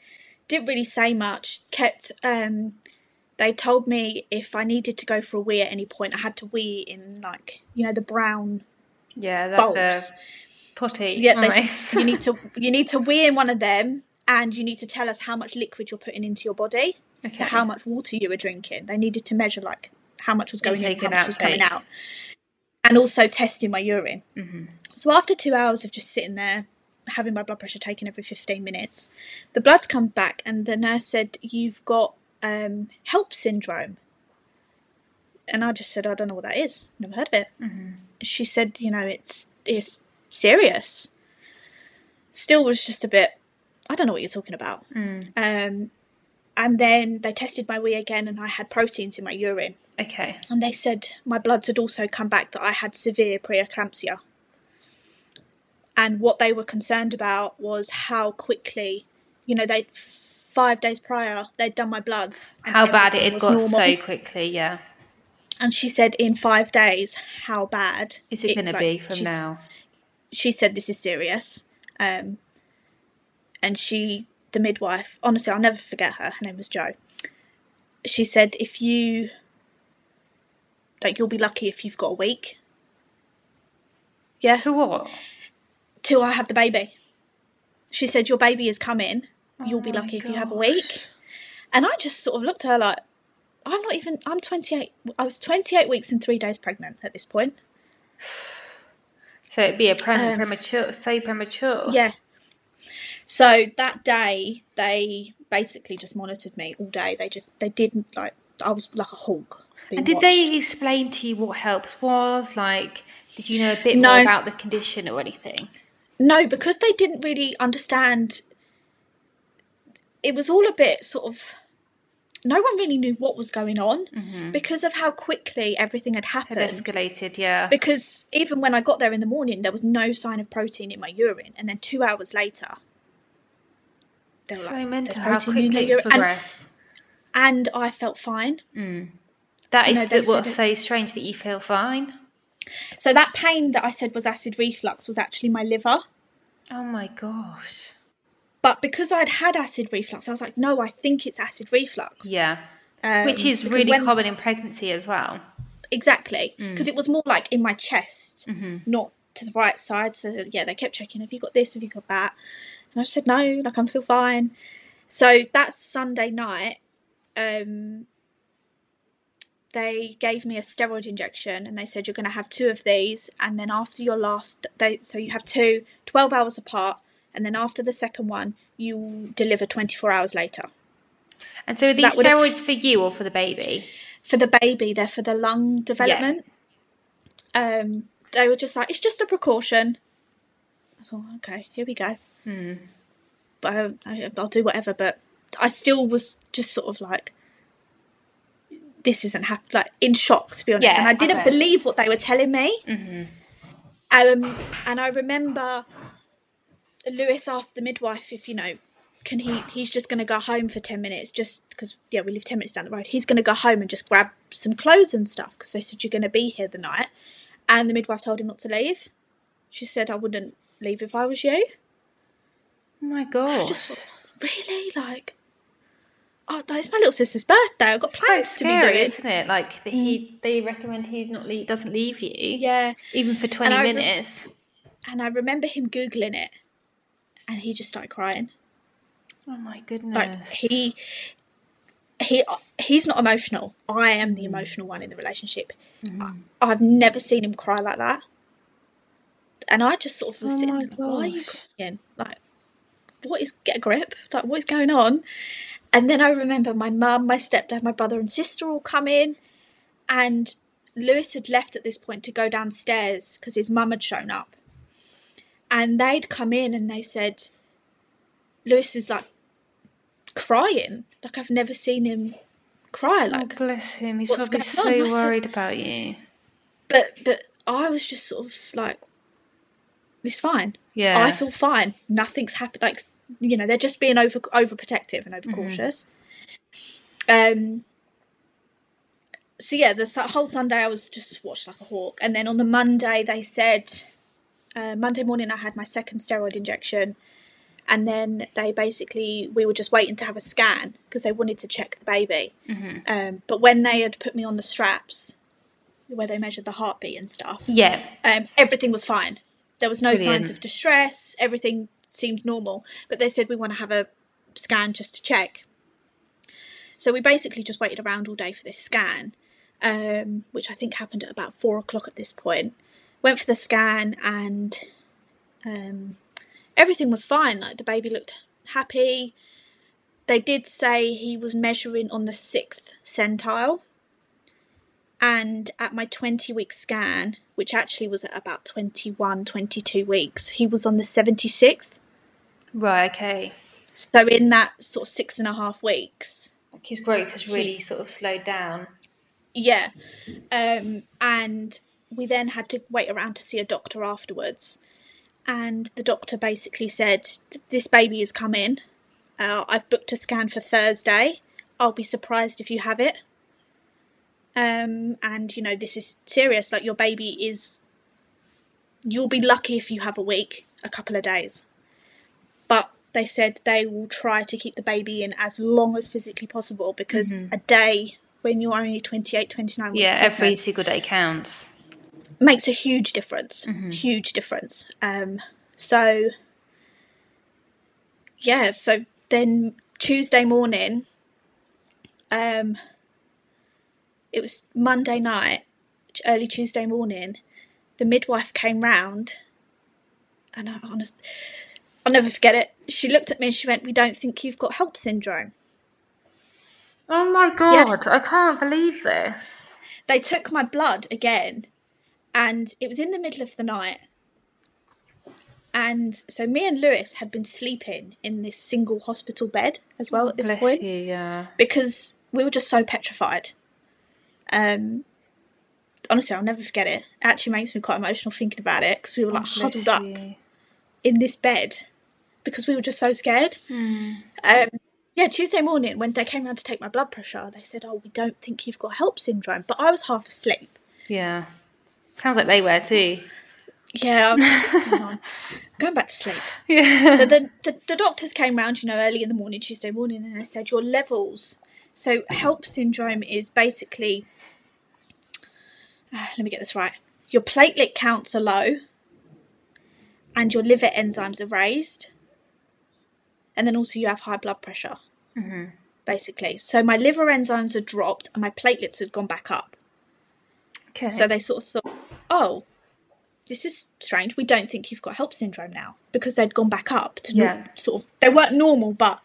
Didn't really say much. Kept, um, they told me if I needed to go for a wee at any point, I had to wee in like you know the brown Yeah, that's the potty. Yeah, they, you need to you need to wee in one of them, and you need to tell us how much liquid you're putting into your body. So how much water you were drinking. They needed to measure like how much was going in, how much was coming out, and also testing my urine. Mm-hmm. So after two hours of just sitting there having my blood pressure taken every 15 minutes, the bloods come back and the nurse said, You've got um, HELLP syndrome. And I just said, I don't know what that is. Never heard of it. She said, You know, it's, it's serious. Still was just a bit, I don't know what you're talking about. Um, and then they tested my wee again and I had proteins in my urine. Okay. And they said my bloods had also come back that I had severe preeclampsia. and what they were concerned about was how quickly, you know, they five days prior they'd done my bloods. How bad it had got normal. so quickly, yeah. And she said, in five days, how bad Is it, going to be from now? She said, this is serious. Um, and she, the midwife, honestly, I'll never forget her. Her name was Jo. She said, if you, like, you'll be lucky if you've got a week. Yeah, For what? till I have the baby. She said, your baby is coming. You'll be Oh lucky if you have a week. And I just sort of looked at her like, I'm not even, I'm 28. I was 28 weeks and three days pregnant at this point. So it'd be a pre- Um, premature, so premature. Yeah. So that day, they basically just monitored me all day. They just, they didn't like, I was like a hawk. And did watched. they explain to you what helps was? Like, did you know a bit No. more about the condition or anything? No, because they didn't really understand. It was all a bit sort of. No one really knew what was going on because of how quickly everything had Mm-hmm. Had happened. escalated, yeah. Because even when I got there in the morning, there was no sign of protein in my urine, and then two hours later, they were so like, mental how quickly urine," and, progressed. and I felt fine. That you know, the, what's so strange that you feel fine. So that pain that I said was acid reflux was actually my liver. Oh my gosh. But because I'd had acid reflux, I was like, no, I think it's acid reflux. Yeah. Um, Which is really when- common in pregnancy as well. Exactly, Mm. because it was more like in my chest, Mm-hmm. not to the right side. So yeah, they kept checking. Have you got this? Have you got that? And I said no, like I'm feel fine. So that Sunday night, um, they gave me a steroid injection, and they said you're going to have two of these, and then after your last, they so you have two, 12 hours apart, and then after the second one, you deliver 24 hours later. And so these steroids for you or for the baby? for the baby, they're for the lung development. Um, they were just like, it's just a precaution. I thought, okay, here we go. But um, I, I'll do whatever. But I still was just sort of like, this isn't happening. Like in shock, to be honest. Yeah, and I didn't okay. believe what they were telling me. Um, and I remember Lewis asked the midwife if you know can he he's just going to go home for 10 minutes just because yeah we live 10 minutes down the road he's going to go home and just grab some clothes and stuff because they said you're going to be here the night and the midwife told him not to leave she said i wouldn't leave if i was you My I gosh. just thought, really? Like oh no, it's my little sister's birthday. I've got Quite plans to be scary, doing isn't it? Like that he, mm. they recommend he not leave, doesn't leave you, yeah. even for twenty I rem- minutes. and i remember him googling it and he just started crying. Oh my goodness! like he he he's not emotional. I am the mm. emotional one in the relationship. I, mm. i've never seen him cry like that. And i just sort of was Oh sitting there like, why are you crying? Like what is get a grip like what is going on and then i remember my mum my stepdad my brother and sister all come in and lewis had left at this point to go downstairs because his mum had shown up and they'd come in and they said lewis is like crying. Like I've never seen him cry. oh, Like, bless him. He's probably going so on? I said- worried about you. but but I was just sort of like, it's fine. Yeah. I feel fine. Nothing's happened. Like you know, they're just being over overprotective and overcautious. Um. So yeah, the whole Sunday I was just watched like a hawk, and then on the Monday they said, uh, Monday morning I had my second steroid injection, and then they basically we were just waiting to have a scan because they wanted to check the baby. Um, but when they had put me on the straps, where they measured the heartbeat and stuff, yeah. um, everything was fine. There was no Brilliant. signs of distress. Everything seemed normal. But they said we want to have a scan just to check. So we basically just waited around all day for this scan, um, which I think happened at about four o'clock at this point. Went for the scan and um, everything was fine. Like the baby looked happy. They did say he was measuring on the sixth centile and at my 20 week scan which actually was at about 21 22 weeks he was on the 76th Right. Okay. so in that sort of six and a half weeks his growth has really sort of slowed down. yeah um, and we then had to wait around to see a doctor afterwards and the doctor basically said, "This baby is coming. Uh, I've booked a scan for Thursday. I'll be surprised if you have it. Um, and you know this is serious. Like your baby is. You'll be lucky if you have a week, a couple of days. They said they will try to keep the baby in as long as physically possible because a day when you're only 28, 29 weeks Yeah, every single day counts. makes a huge difference. Huge difference. Um, so, yeah, so then Tuesday morning, um, it was Monday night, early Tuesday morning, the midwife came round, and I honest, I'll never forget it. She looked at me and she went, "We don't think you've got HELLP syndrome." Oh my god, I can't believe this. They took my blood again, and it was in the middle of the night. And so me and Lewis had been sleeping in this single hospital bed as well at this Bless point you, yeah. because we were just so petrified. Um, honestly, I'll never forget it. It actually makes me quite emotional thinking about it because we were like Oh, huddled up you. in this bed because we were just so scared. Hmm. Um, yeah, Tuesday morning when they came around to take my blood pressure, they said, "Oh, we don't think you've got HELLP syndrome," but I was half asleep. Yeah. Sounds like they were too. Yeah, I was like, what's going on? I'm going back to sleep. Yeah. So the, the the doctors came round, you know, early in the morning, Tuesday morning, and they said your levels. So HELLP syndrome is basically, uh, let me get this right. Your platelet counts are low, and your liver enzymes are raised, and then also you have high blood pressure. Basically, so my liver enzymes had dropped, and my platelets had gone back up. okay. So they sort of thought, oh, this is strange. We don't think you've got HELLP syndrome now because they'd gone back up to Yeah. sort of. They weren't normal, but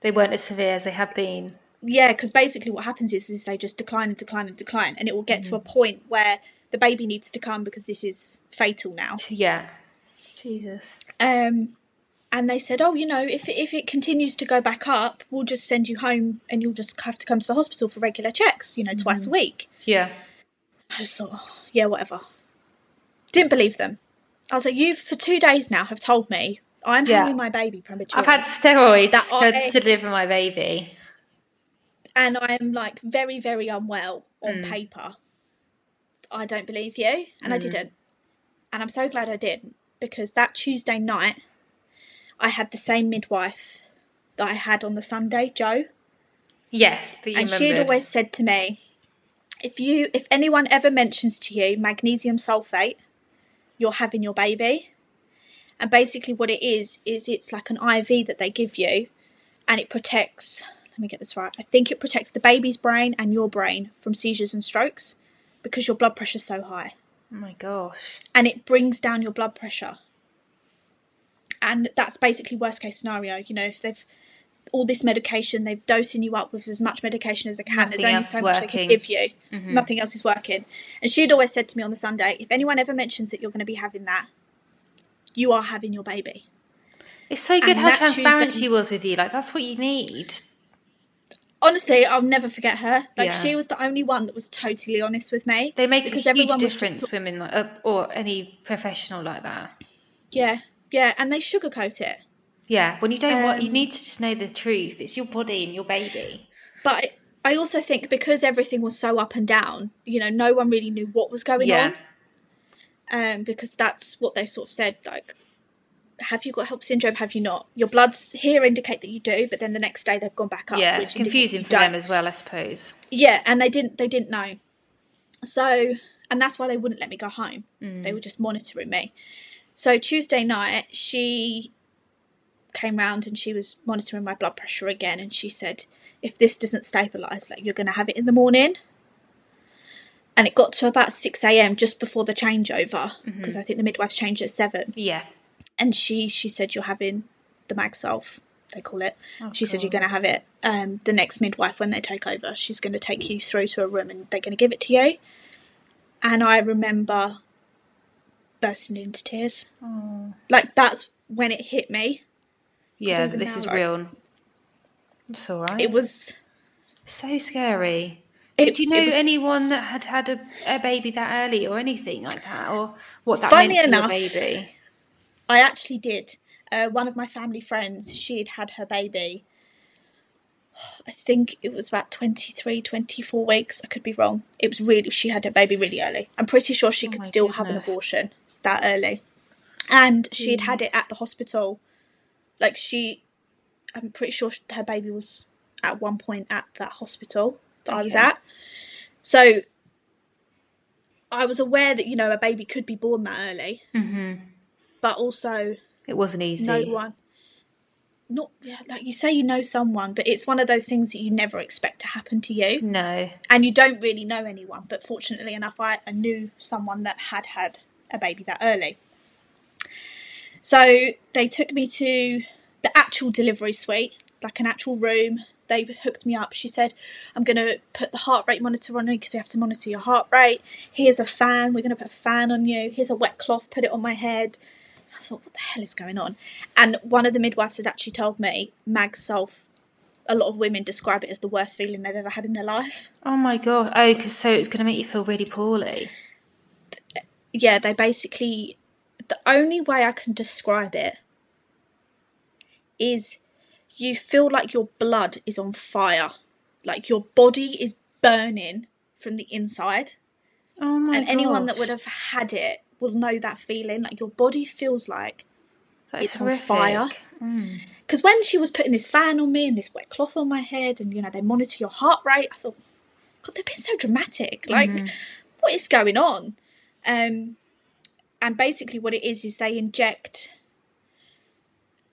they weren't as severe as they have been. yeah, because basically what happens is, is they just decline and decline and decline, and it will get to a Mm. point where the baby needs to come because this is fatal now. Yeah. Jesus. Um, and they said, oh, you know, if if it continues to go back up, we'll just send you home, and you'll just have to come to the hospital for regular checks, you know, twice a Mm-hmm. week. Yeah. I just thought, oh, yeah, whatever. Didn't believe them. I was like, you for two days now have told me I'm Yeah. having my baby prematurely. I've had steroids I- to deliver my baby. and I am like very, very unwell on Mm. paper. I don't believe you. And I didn't. And I'm so glad I didn't because that Tuesday night, I had the same midwife that I had on the Sunday, Jo. Yes, and she'd always said to me, if you, if anyone ever mentions to you magnesium sulfate, you're having your baby. And basically, what it is is it's like an IV that they give you, and it protects. Let me get this right. I think it protects the baby's brain and your brain from seizures and strokes because your blood pressure's so high, Oh my gosh. and it brings down your blood pressure. And that's basically worst case scenario. You know, if they've all this medication, they've dosing you up with as much medication as they can. Nothing There's only so much they can give you. Nothing else is working. And she'd always said to me on the Sunday, if anyone ever mentions that you're going to be having that, you are having your baby. It's so good And how transparent Tuesday- she was with you. Like, that's what you need. Honestly, I'll never forget her. Like Yeah. she was the only one that was totally honest with me. They make a huge everyone was just difference, sort- women like, uh, or any professional like that. Yeah, yeah, and they sugarcoat it. Yeah, when you don't want, you Um, need to just know the truth. It's your body and your baby. But I- I also think because everything was so up and down, you know, no one really knew what was going Yeah, on. Um, because that's what they sort of said, like, have you got HELLP syndrome? Have you not? Your bloods here indicate that you do, but then the next day they've gone back up. yeah, which it's confusing for them as well, I suppose. Yeah, and they didn't they didn't know. So and that's why they wouldn't let me go home. They were just monitoring me. So Tuesday night she came round and she was monitoring my blood pressure again and she said, if this doesn't stabilise, like you're gonna have it in the morning. And it got to about six AM just before the changeover, because I think the midwives changed at seven. Yeah, And she she said you're having the Magsolf, they call it. Oh, she said you're going to have it. Um, the next midwife when they take over, she's going to take you through to a room and they're going to give it to you. And I remember bursting into tears. Like that's when it hit me. yeah. This now, is like- real. It's all right. It was. so scary. It, Did you know was- anyone that had had a, a baby that early or anything like that, or what that Funny meant for enough- your baby? I actually did. Uh, one of my family friends, she had her baby. I think it was about 23, 24 weeks. I could be wrong. It was really, she had her baby really early. I'm pretty sure she Oh could still have an abortion that early. And she'd had it at the hospital. Like, she, I'm pretty sure her baby was at one point at that hospital that I was at. So I was aware that, you know, a baby could be born that early, hmm but also It wasn't easy. no one not like you say you know someone but it's one of those things that you never expect to happen to you No. and you don't really know anyone but fortunately enough I, I knew someone that had had a baby that early so they took me to the actual delivery suite like an actual room they hooked me up she said i'm going to put the heart rate monitor on you because you have to monitor your heart rate here's a fan we're going to put a fan on you here's a wet cloth put it on my head I thought, what the hell is going on? And one of the midwives has actually told me mag sulf. A lot of women describe it as the worst feeling they've ever had in their life. Oh my god. Oh, because so it's going to make you feel really poorly. Yeah, they basically. The only way I can describe it is you feel like your blood is on fire, like your body is burning from the inside. Oh my and anyone that would have had it will know that feeling. Like your body feels like That it's on fire. horrific. Mm. because when she was putting this fan on me and this wet cloth on my head and you know they monitor your heart rate i thought god they've been so dramatic like what is going on um and basically what it is is they inject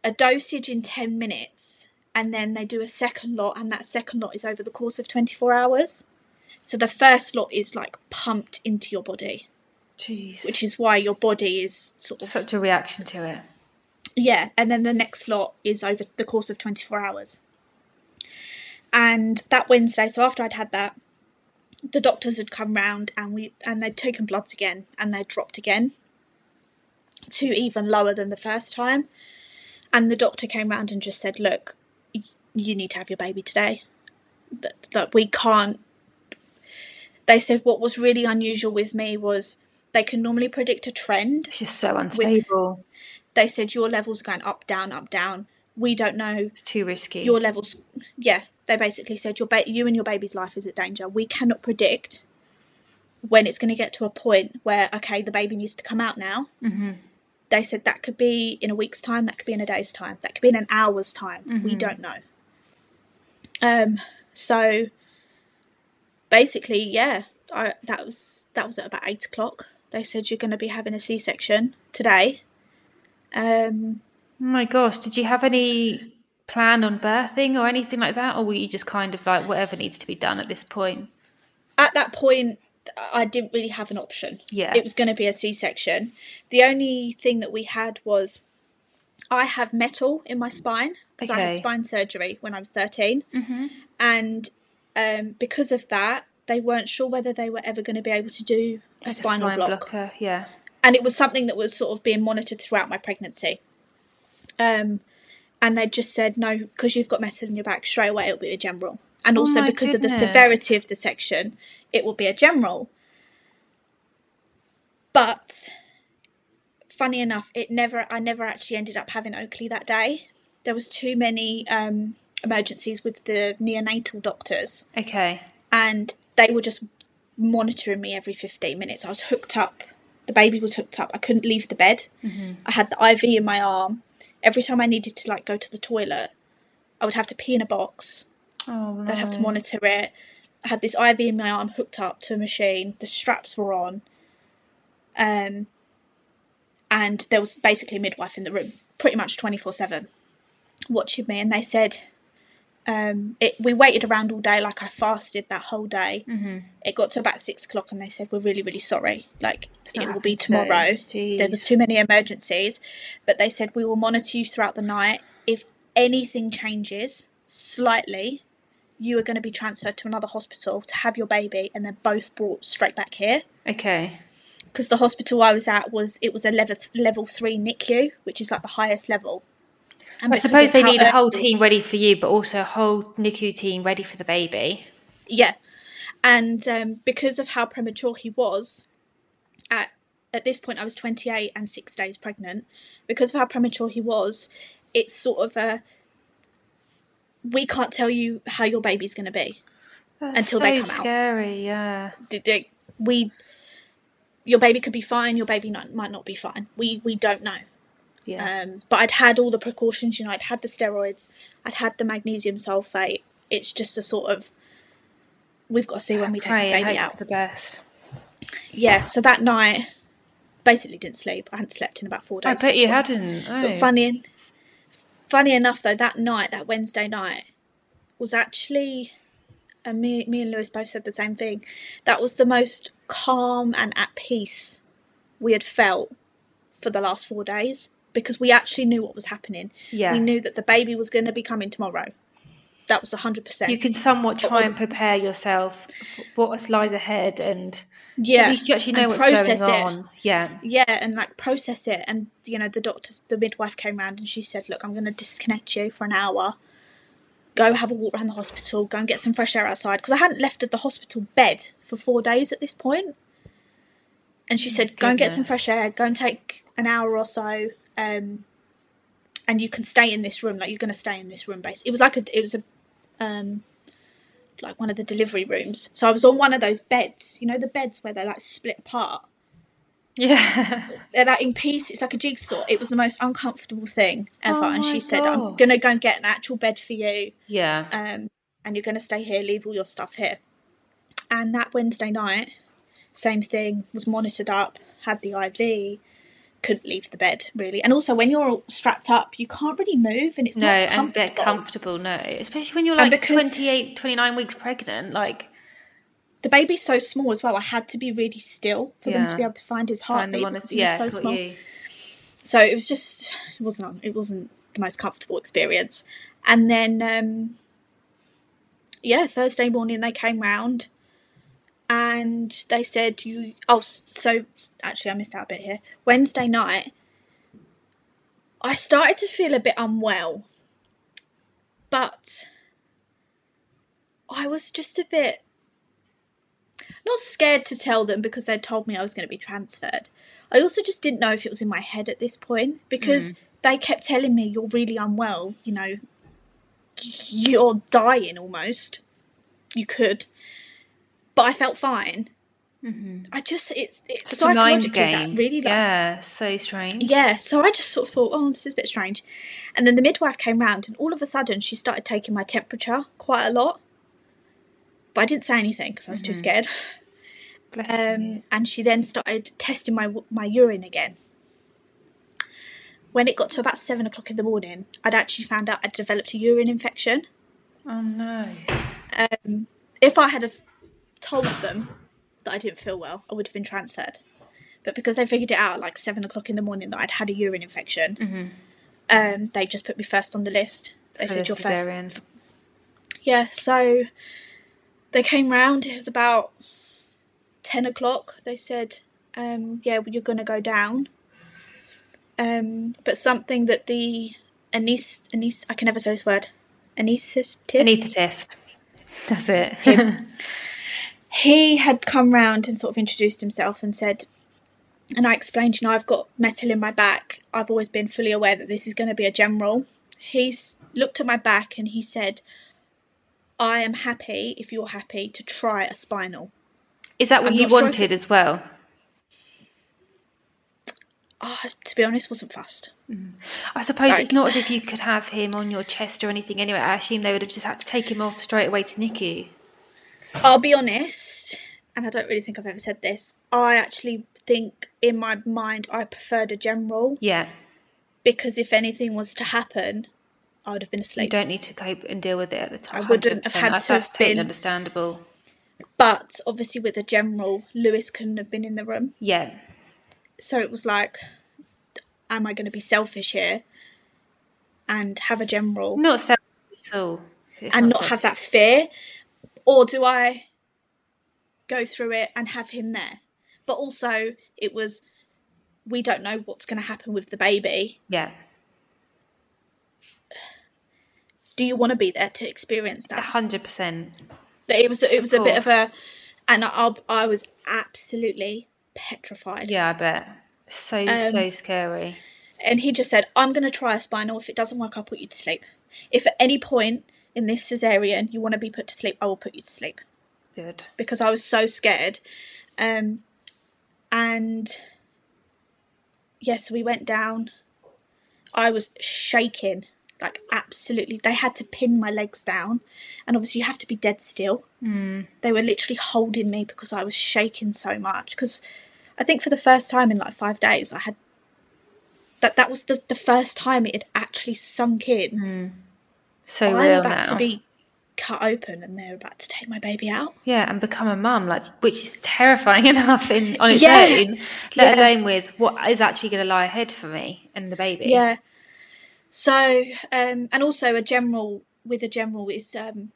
a dosage in 10 minutes and then they do a second lot and that second lot is over the course of 24 hours so the first lot is like pumped into your body Jeez. which is why your body is sort of Such a reaction to it. Yeah, and then the next lot is over the course of 24 hours. And that Wednesday, so after I'd had that, the doctors had come round and we and they'd taken bloods again and they'd dropped again to even lower than the first time. And the doctor came round and just said, "Look, you need to have your baby today. That, that we can't." They said what was really unusual with me was they can normally predict a trend She's so unstable. they said your levels are going up, down, up, down. We don't know It's too risky. your levels. Yeah, they basically said your ba- you and your baby's life is at danger. We cannot predict when it's going to get to a point where okay, the baby needs to come out now. hmm They said that could be in a week's time, that could be in a day's time, that could be in an hour's time. We don't know. Um, so basically, yeah, I, that was that was at about eight o'clock. They said you're going to be having a C-section today. Um, my gosh. Did you have any plan on birthing or anything like that? Or were you just kind of like whatever needs to be done at this point? at that point I didn't really have an option. Yeah. It was going to be a C-section. The only thing that we had was I have metal in my spine because I had spine surgery when I was 13 Mm-hmm. and um, because of that they weren't sure whether they were ever going to be able to do a spinal block blocker. Yeah. and it was something that was sort of being monitored throughout my pregnancy. Um, and they just said no because you've got metal in your back straight away it'll be a general, and Oh also because of the severity of the section, it will be a general. But funny enough, it never I never actually ended up having Oakley that day. There was too many um, emergencies with the neonatal doctors Okay. and they were just monitoring me every 15 minutes. I was hooked up. The baby was hooked up. I couldn't leave the bed. I had the IV in my arm. Every time I needed to like go to the toilet, I would have to pee in a box. Oh no. They'd have to monitor it. I had this IV in my arm hooked up to a machine. The straps were on. Um, and there was basically a midwife in the room, pretty much 24 7, watching me. And they said, um, it, we waited around all day, like I fasted that whole day. Mm-hmm. It got to about six o'clock, and they said, We're really, really sorry. Like, it will be tomorrow. There was too many emergencies. But they said, We will monitor you throughout the night. If anything changes slightly, you are going to be transferred to another hospital to have your baby, and then both brought straight back here. Okay. Because the hospital I was at was it was a level level three NICU, which is like the highest level. And I suppose they need a whole team ready for you, but also a whole NICU team ready for the baby. Yeah, and um, because of how premature he was, at at this point I was 28 and six days pregnant. Because of how premature he was, it's sort of a we can't tell you how your baby's going to be That's until so they come out. scary, yeah. We, your baby could be fine, your baby not, might not be fine. We we don't know. Yeah. Um, but I'd had all the precautions. You know, I'd had the steroids, I'd had the magnesium sulfate. It's just a sort of we've got to see when we take this baby out. the best. Yeah. So that night, basically didn't sleep. I hadn't slept in about four days. I bet you point. hadn't. Oh. But funny, funny enough, though, that night, that Wednesday night, was actually, and me, me and Lewis both said the same thing. That was the most calm and at peace we had felt for the last four days because we actually knew what was happening. Yeah. We knew that the baby was going to be coming tomorrow. That was hundred percent. you can somewhat try and prepare yourself for what lies ahead and yeah, at least you actually know and what's going it. on. Yeah. yeah and like process it and you know the doctor the midwife came round and she said look i'm going to disconnect you for an hour go have a walk around the hospital go and get some fresh air outside because i hadn't left the hospital bed for four days at this point. point and she oh said go and get some fresh air go and take an hour or so um and you can stay in this room like you're going to stay in this room base it was like a it was a um like one of the delivery rooms so i was on one of those beds you know the beds where they're like split apart Yeah. they're like in peace. It's like a jigsaw. It was the most uncomfortable thing ever. Oh and she said, "I'm gonna go and get an actual bed for you, yeah. um, and you're gonna stay here. Leave all your stuff here." And that Wednesday night, same thing. Was monitored up. Had the IV. Couldn't leave the bed really. And also, when you're all strapped up, you can't really move, and it's no, not and comfortable. they're comfortable, no. Especially when you're And like because- 28, 29 weeks pregnant, like the baby's so small as well. I had to be really still for them to be able to find his heartbeat on because he was so small. you. so it was just it wasn't it wasn't the most comfortable experience and then um yeah thursday morning they came round and they said you oh so actually i missed out a bit here wednesday night i started to feel a bit unwell but i was just a bit not scared to tell them because they'd told me I was going to be transferred. I also just didn't know if it was in my head at this point because mm. they kept telling me you're really unwell, you know, you're dying almost. You could, but I felt fine. I just it's it's Such a psychologically that really like yeah, so strange. yeah, so I just sort of thought, oh, this is a bit strange. And then the midwife came round, and all of a sudden she started taking my temperature quite a lot. But I didn't say anything because I was too scared. Um, and she then started testing my my urine again. When it got to about seven o'clock in the morning, I'd actually found out I'd developed a urine infection. Oh no. Um, if I had have told them that I didn't feel well, I would have been transferred. But because they figured it out at like seven o'clock in the morning that I'd had a urine infection, um, they just put me first on the list. They said you're first. Yeah, so they came round. It was about ten o'clock. They said, um, "Yeah, well, you're going to go down." Um, but something that the anest anest I can never say this word anesthetist Anaesthetist. That's it. he had come round and sort of introduced himself and said, and I explained, you know, I've got metal in my back. I've always been fully aware that this is going to be a general. He's looked at my back and he said, I am happy, if you're happy, to try a spinal. Is that what I'm you not sure wanted as well? Ah, to be honest, wasn't fussed. I suppose Like- it's not as if you could have him on your chest or anything anyway. I assume they would have just had to take him off straight away to NICU. I'll be honest, and I don't really think I've ever said this. I actually think in my mind I preferred a general Yeah. because if anything was to happen, I would have been asleep. You don't need to cope and deal with it at the time. I wouldn't have 100%. had to have That's totally been- understandable. But obviously, with a general, Lewis couldn't have been in the room. Yeah. So it was like, am I going to be selfish here and have a general Not selfish at all. It's and not have that fear? Or do I go through it and have him there? But also, it was, we don't know what's going to happen with the baby. Yeah. Do you want to be there to experience that? hundred percent. But it was it was a bit of a, and I I was absolutely petrified. Yeah, I bet. So so Um, scary. And he just said, I'm going to try a spinal. If it doesn't work, I'll put you to sleep. If at any point in this cesarean you want to be put to sleep, I will put you to sleep. Good. because I was so scared. Um, and yes, we went down. I was shaking, like absolutely. They had to pin my legs down, and obviously you have to be dead still. Mm. They were literally holding me because I was shaking so much. Because I think for the first time in like five days, I had that. That was the the first time it had actually sunk in. So I'm real about now. to be cut open, and they're about to take my baby out. Yeah, and become a mum, like which is terrifying enough in on its Yeah. own, let Yeah. alone with what is actually going to lie ahead for me and the baby. Yeah. So, um, and also a general with a general is um,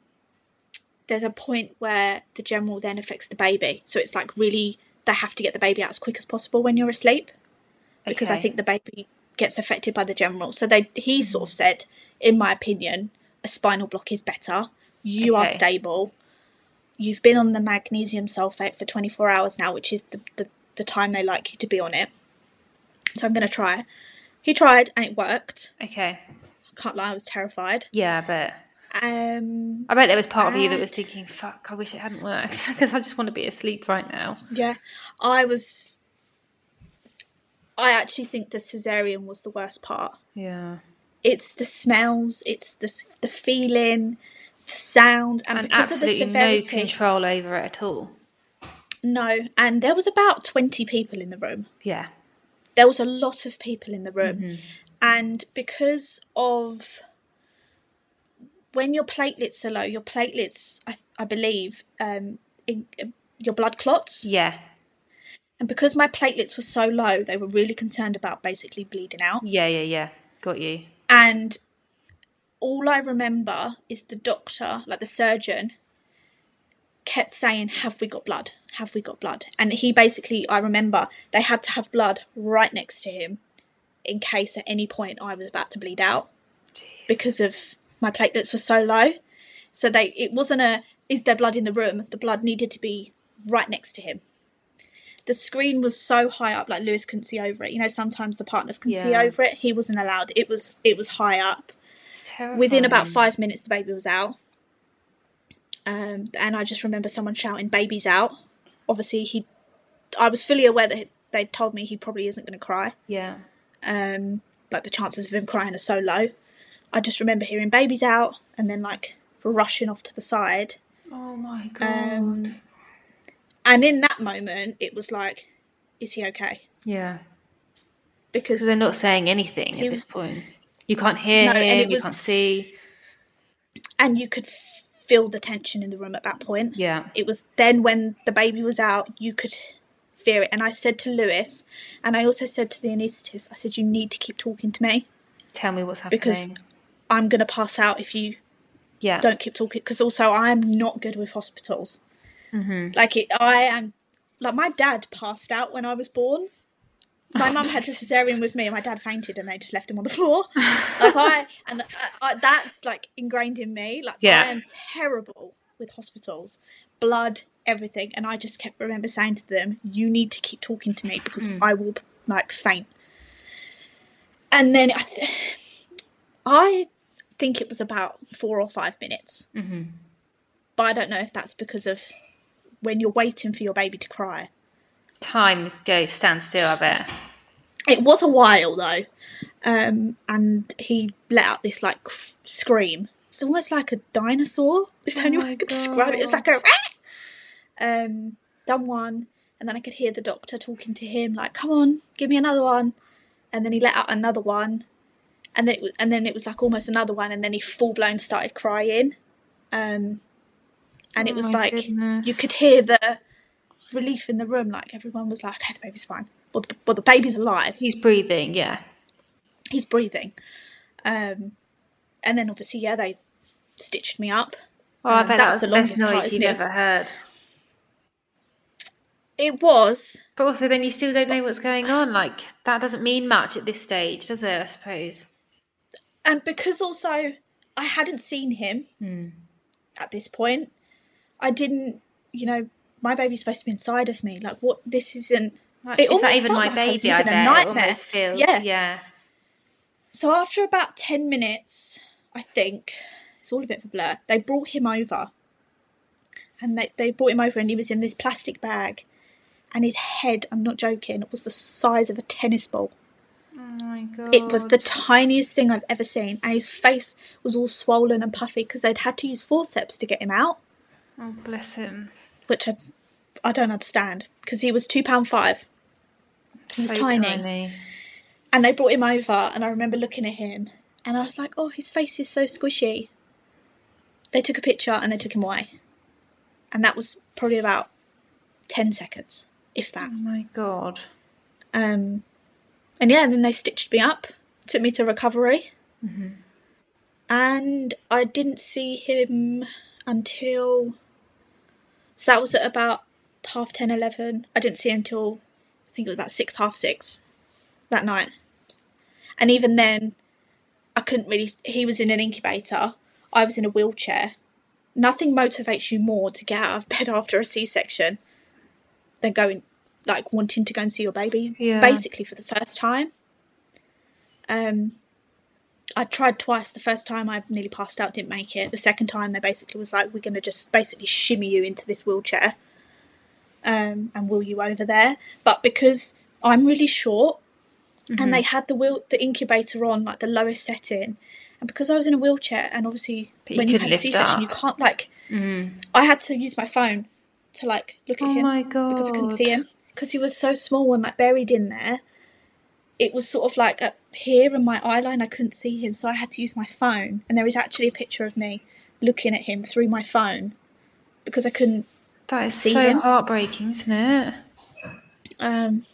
there's a point where the general then affects the baby. So it's like really they have to get the baby out as quick as possible when you're asleep because I think the baby gets affected by the general. So they he sort of said, in my opinion, a spinal block is better. You are stable. You've been on the magnesium sulfate for 24 hours now, which is the, the, the time they like you to be on it. So I'm going to try. He tried and it worked. Okay. I can't lie, I was terrified. Yeah, I bet. Um, I bet there was part of you that was thinking, "Fuck, I wish it hadn't worked," because I just want to be asleep right now. yeah, I was. I actually think the cesarean was the worst part. Yeah. It's the smells, it's the the feeling, the sound, and, And because of the absolutely no control over it at all. no, and there was about twenty people in the room. Yeah. There was a lot of people in the room, Mm-hmm. and because of when your platelets are low, your platelets, I, I believe, um, in, your blood clots. Yeah. And because my platelets were so low, they were really concerned about basically bleeding out. Yeah, yeah, yeah. Got you. And all I remember is the doctor, like the surgeon, kept saying, Have we got blood? Have we got blood? And he basically, I remember, they had to have blood right next to him in case at any point I was about to bleed out because of my platelets were so low. So they it wasn't a is there blood in the room? The blood needed to be right next to him. The screen was so high up, like Lewis couldn't see over it. You know, sometimes the partners can see over it. He wasn't allowed. It was it was high up. Within about five minutes, the baby was out. Um, and I just remember someone shouting, "Baby's out!" Obviously, he. I was fully aware that they told me he probably isn't going to cry. Yeah. Um, like the chances of him crying are so low. I just remember hearing "Baby's out" and then like rushing off to the side. Oh my god. Um, and in that moment, it was like, "Is he okay?" yeah. Because they're not saying anything at this point. You can't hear No, and him. You was- can't see. and you could feel the tension in the room at that point. Yeah. it was then when the baby was out, you could fear it. And I said to Lewis, and I also said to the anaesthetist, I said, you need to keep talking to me Tell me what's happening. because I'm going to pass out if you yeah. don't keep talking. Because also, I'm not good with hospitals. Mm-hmm. Like, it, I am, like, my dad passed out when I was born. My mum had a cesarean with me, and my dad fainted, and they just left him on the floor. Like I, and I, I, that's like ingrained in me. Like Yeah. I am terrible with hospitals, blood, everything, and I just kept remember saying to them, "You need to keep talking to me because mm. I will like faint." And then I, th- I think it was about four or five minutes, Mhm. but I don't know if that's because of when you're waiting for your baby to cry. Time goes stand still. I bet. It was a while though, um, and he let out this like f- scream. It's almost like a dinosaur. It's the only way I could describe it. It's like a. Um, done one, and then I could hear the doctor talking to him like, "Come on, give me another one," and then he let out another one, and then it was, and then it was like almost another one, and then he full blown started crying, um, and it Oh was like goodness. you could hear the relief in the room. Like everyone was like, "Okay, the baby's fine." Well, the, well, the baby's alive He's breathing. Yeah. he's breathing. Um, and then obviously, yeah, they stitched me up. Oh, I Um, bet that's that was the longest part, noise you've it? ever heard. It was, But also, then you still don't know what's going on. Like that doesn't mean much at this stage, does it? I suppose. and because also I hadn't seen him Hmm. at this point, I didn't, you know, my baby's supposed to be inside of me. Like, what? This isn't. Like, It is that even my like baby? I bet it nightmare. feels. Yeah. yeah. So after about 10 minutes, I think, it's all a bit of a blur, they brought him over. And they, they brought him over and he was in this plastic bag. And his head, I'm not joking, was the size of a tennis ball. Oh my god. It was the tiniest thing I've ever seen. And his face was all swollen and puffy because they'd had to use forceps to get him out, Oh bless him. which I, I don't understand because he was £2.5. He was So tiny. And they brought him over, and I remember looking at him, and I was like, "Oh, his face is so squishy." They took a picture and they took him away, and that was probably about ten seconds, if that. Oh my god. Um, and yeah, then they stitched me up, took me to recovery, and I didn't see him until. So that was at about half 10, 11. I didn't see him until I think it was about six, half six that night. And even then, I couldn't really. He was in an incubator, I was in a wheelchair. Nothing motivates you more to get out of bed after a C section than going, like, wanting to go and see your baby, Yeah. basically for the first time. Um, I tried twice. The first time I nearly passed out, didn't make it. The second time they basically was like, "We're going to just basically shimmy you into this wheelchair, um, and wheel you over there." But because I'm really short, and they had the wheel, the incubator on like the lowest setting, and because I was in a wheelchair, and obviously But when you have a C-section, you can't like. I had to use my phone to like look at Oh him because I couldn't see him because he was so small and like buried in there. It was sort of like up here in my eye line. I couldn't see him, so I had to use my phone. And there is actually a picture of me looking at him through my phone because I couldn't. That is so him? heartbreaking, isn't it? Um,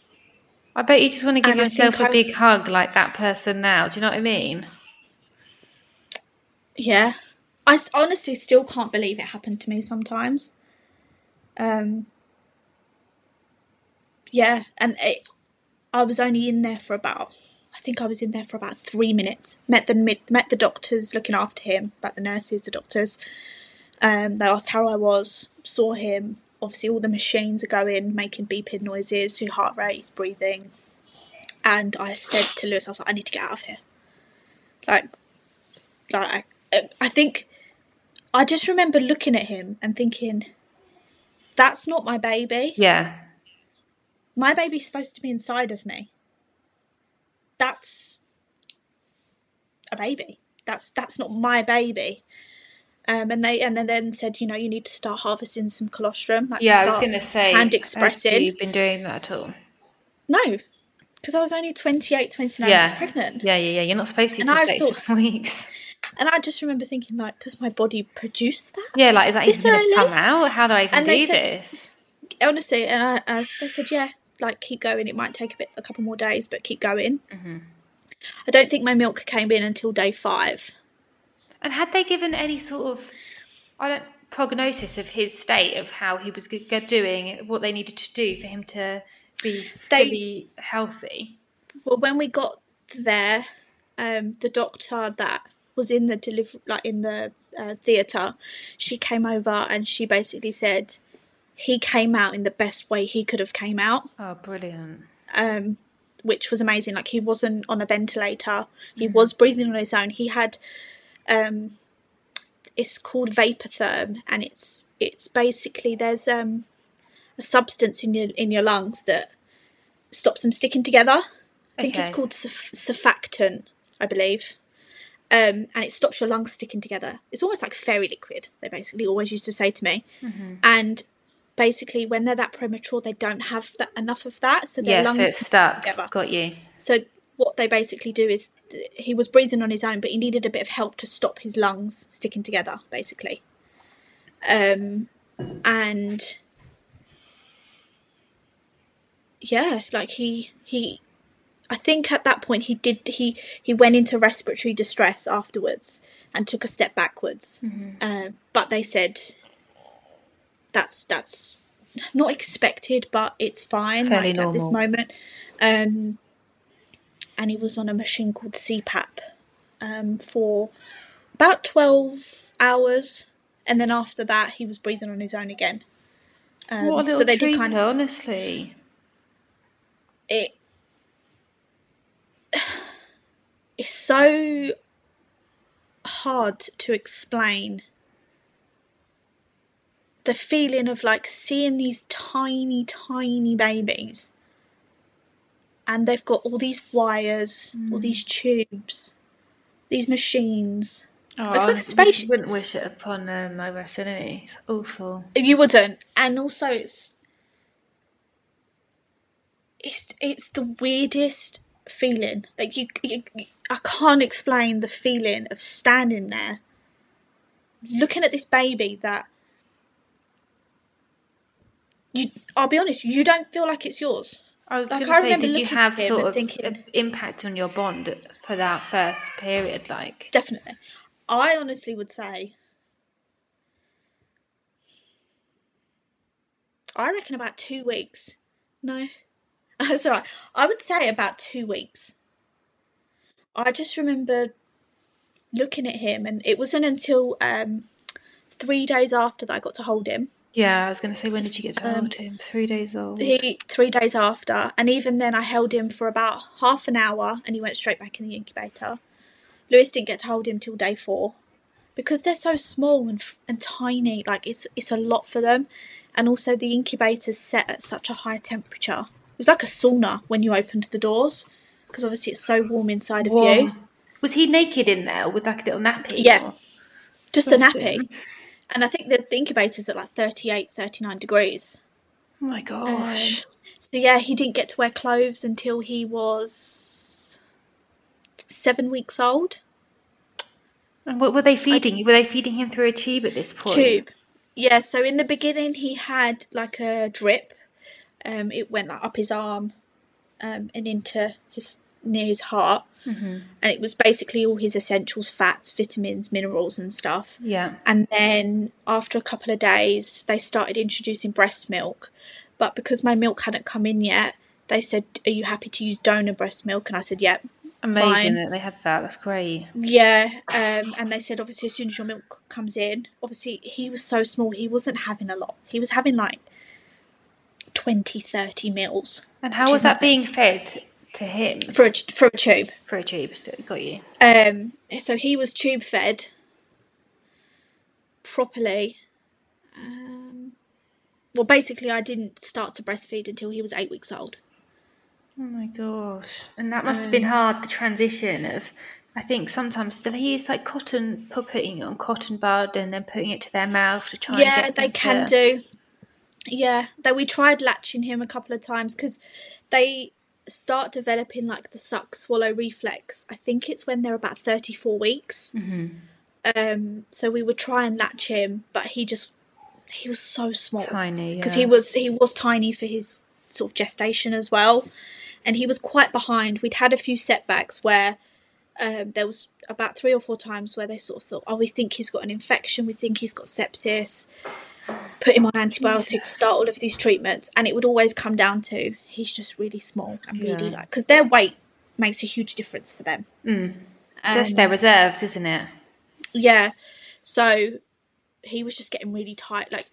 I bet you just want to give yourself a I- big hug like that person now. Do you know what I mean? yeah, I honestly still can't believe it happened to me sometimes. Um, yeah, and it, I was only in there for about. I think I was in there for about three minutes. Met the mid, met the doctors looking after him, like the nurses, the doctors. Um, they asked how I was. Saw him. Obviously, all the machines are going, making beeping noises. His heart rate, his breathing. And I said to Lewis, I was like, I need to get out of here. Like, like I, I think I just remember looking at him and thinking, that's not my baby. Yeah. My baby's supposed to be inside of me. That's a baby. That's that's not my baby. Um, and they and then, then said, you know, you need to start harvesting some colostrum. Like Yeah, I was going to say. hand Have expressing. You've been doing that at all? No, because I was only 28, 29 yeah. months pregnant. Yeah, yeah, yeah. You're not supposed to And I 37 thought- weeks. And I just remember thinking, like, does my body produce that? Yeah, like, is that This even going to come out? How do I even And do said- this? honestly, and I, I, they said, yeah, like keep going. It might take a bit, a couple more days, but keep going. Mm-hmm. I don't think my milk came in until day five. And had they given any sort of, I don't, prognosis of his state of how he was doing, what they needed to do for him to be They- fully healthy? Well, when we got there, um, the doctor that was in the deliver, like in the uh, theatre, she came over and she basically said he came out in the best way he could have came out. Oh, brilliant. um, which was amazing. Like he wasn't on a ventilator; he was breathing on his own. He had, um, it's called vapotherm, and it's it's basically there's um, a substance in your in your lungs that stops them sticking together. I think it's called surf- surfactant, I believe. Um, and it stops your lungs sticking together. It's almost like fairy liquid. They basically always used to say to me, and basically when they're that premature, they don't have that enough of that, so their Yeah, lungs so it's stuck. together. Got you. So what they basically do is he was breathing on his own, but he needed a bit of help to stop his lungs sticking together, basically. Um, and yeah, like he he, I think at that point he did he he went into respiratory distress afterwards and took a step backwards. Uh, but they said that's that's not expected, but it's fine Fairly like, at this moment. Um, and he was on a machine called CPAP um, for about 12 hours. And then after that, he was breathing on his own again. Um, what a little so they treat, did kind of, honestly. it it's so hard to explain the feeling of like seeing these tiny, tiny babies and they've got all these wires, all these tubes, these machines. Oh, It's like a I spaceship. wouldn't wish it upon um, my worst enemy. It's awful. You wouldn't, and also it's it's it's the weirdest feeling. Like you, you, I can't explain the feeling of standing there, looking at this baby that you. I'll be honest, you don't feel like it's yours. I was Like, going to say, did you have sort of thinking- an impact on your bond for that first period? Like, Definitely, I honestly would say. I reckon about two weeks. No, that's all right. I would say about two weeks. I just remember looking at him, and it wasn't until um, three days after that I got to hold him. Yeah, I was going to say, when did you get to Um, hold him? Three days old. He three days after, and even then I held him for about half an hour, and he went straight back in the incubator. Lewis didn't get to hold him till day four, because they're so small and and tiny. Like it's it's a lot for them, and also the incubator's set at such a high temperature. It was like a sauna when you opened the doors, because obviously it's so warm inside of you. Was he naked in there with like a little nappy? Yeah. or- Just a nappy, him. And I think the, the incubator's at like 38, 39 degrees. Oh my gosh. Um, So yeah, he didn't get to wear clothes until he was seven weeks old. and what were they feeding? Were they feeding him through a tube at this point? Tube. Yeah, so in the beginning he had like a drip. Um, it went like up his arm, um, and into his near his heart, Mm-hmm. and it was basically all his essentials, fats, vitamins, minerals, and stuff. Yeah. And then after a couple of days, they started introducing breast milk. But because my milk hadn't come in yet, they said, Are you happy to use donor breast milk? And I said, Yep. Amazing Fine. that they had that. That's great. Yeah. Um, and they said, obviously, as soon as your milk comes in, obviously, he was so small, he wasn't having a lot. He was having like 20, 30 mils And how was that nothing. being fed to him for a, for a tube. for a tube? Still got you. Um, so he was tube fed properly. Um, well, basically, I didn't start to breastfeed until he was eight weeks old. Oh my gosh. And that must have been hard, the transition of, I think sometimes, do they use like cotton, put- putting it on cotton bud and then putting it to their mouth to try and yeah, get they them can to- do. Yeah, though we tried latching him a couple of times because they start developing like the suck swallow reflex. I think it's when they're about 34 weeks. Mhm. Um, so we would try and latch him, but he just he was so small. Tiny, because yeah. he was he was tiny for his sort of gestation as well, and he was quite behind. We'd had a few setbacks where um, there was about three or four times where they sort of thought, "Oh, we think he's got an infection. We think he's got sepsis." Put him on antibiotics, start all of these treatments, and it would always come down to he's just really small and really Yeah. like because their weight makes a huge difference for them. Mm. Um, That's their reserves, isn't it? yeah. So he was just getting really tight. Like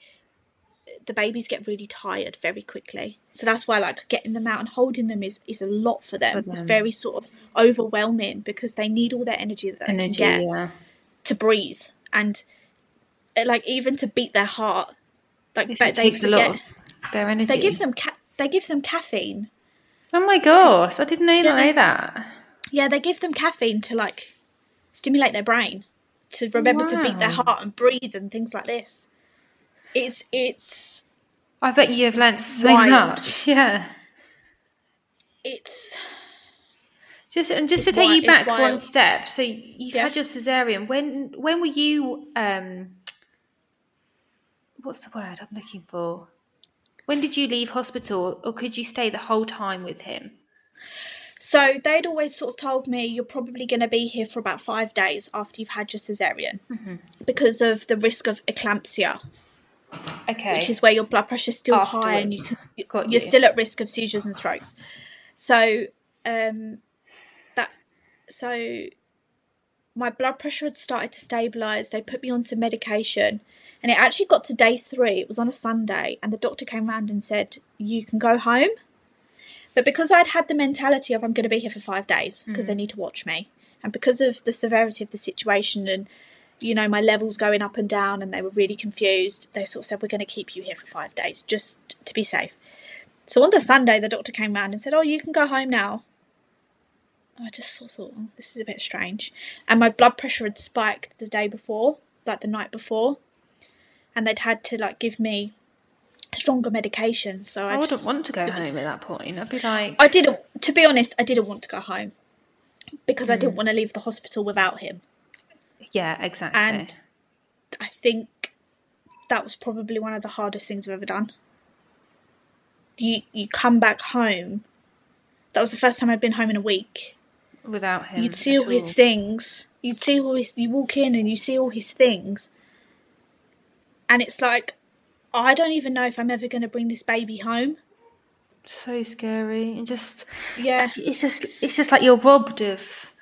the babies get really tired very quickly. So that's why like getting them out and holding them is is a lot for them. For It's very sort of overwhelming because they need all their energy that they Energy, can get yeah. to breathe and like even to beat their heart. Like Yes, they takes a lot their energy. they give them ca- they give them caffeine. Oh my gosh, I didn't know, Yeah, know they- that. Yeah, they give them caffeine to like stimulate their brain to remember to beat their heart and breathe and things like this. It's it's I bet you have learned so Wild. much. Yeah. it's Just and just It's to take wi- you back one step. So you've Yeah. had your cesarean. When when were you um what's the word I'm looking for? When did you leave hospital or could you stay the whole time with him? so they'd always sort of told me you're probably going to be here for about five days after you've had your cesarean Mm-hmm. because of the risk of eclampsia, Okay. which is where your blood pressure's still high and you, you're you. still at risk of seizures and strokes. So um, that so my blood pressure had started to stabilize. They put me on some medication, and it actually got to day three. It was on a Sunday, and the doctor came round and said, "You can go home." But because I'd had the mentality of I'm going to be here for five days because Mm. they need to watch me, and because of the severity of the situation and you know my levels going up and down, and they were really confused, they sort of said we're going to keep you here for five days just to be safe. So on the Sunday, the doctor came round and said, "Oh, you can go home now." I just sort of thought, oh, this is a bit strange, and my blood pressure had spiked the day before, like the night before, and they'd had to like give me stronger medication. So I, I wouldn't just- want to go home at that point. I'd be like, I didn't. To be honest, I didn't want to go home because I Hmm. didn't want to leave the hospital without him. yeah, exactly. And I think that was probably one of the hardest things I've ever done. You you come back home. That was the first time I'd been home in a week. Without him, You'd see at all his things. You'd see all his. You walk in and you see all his things, and it's like, I don't even know if I'm ever going to bring this baby home. so scary and just Yeah, it's just it's just like you're robbed of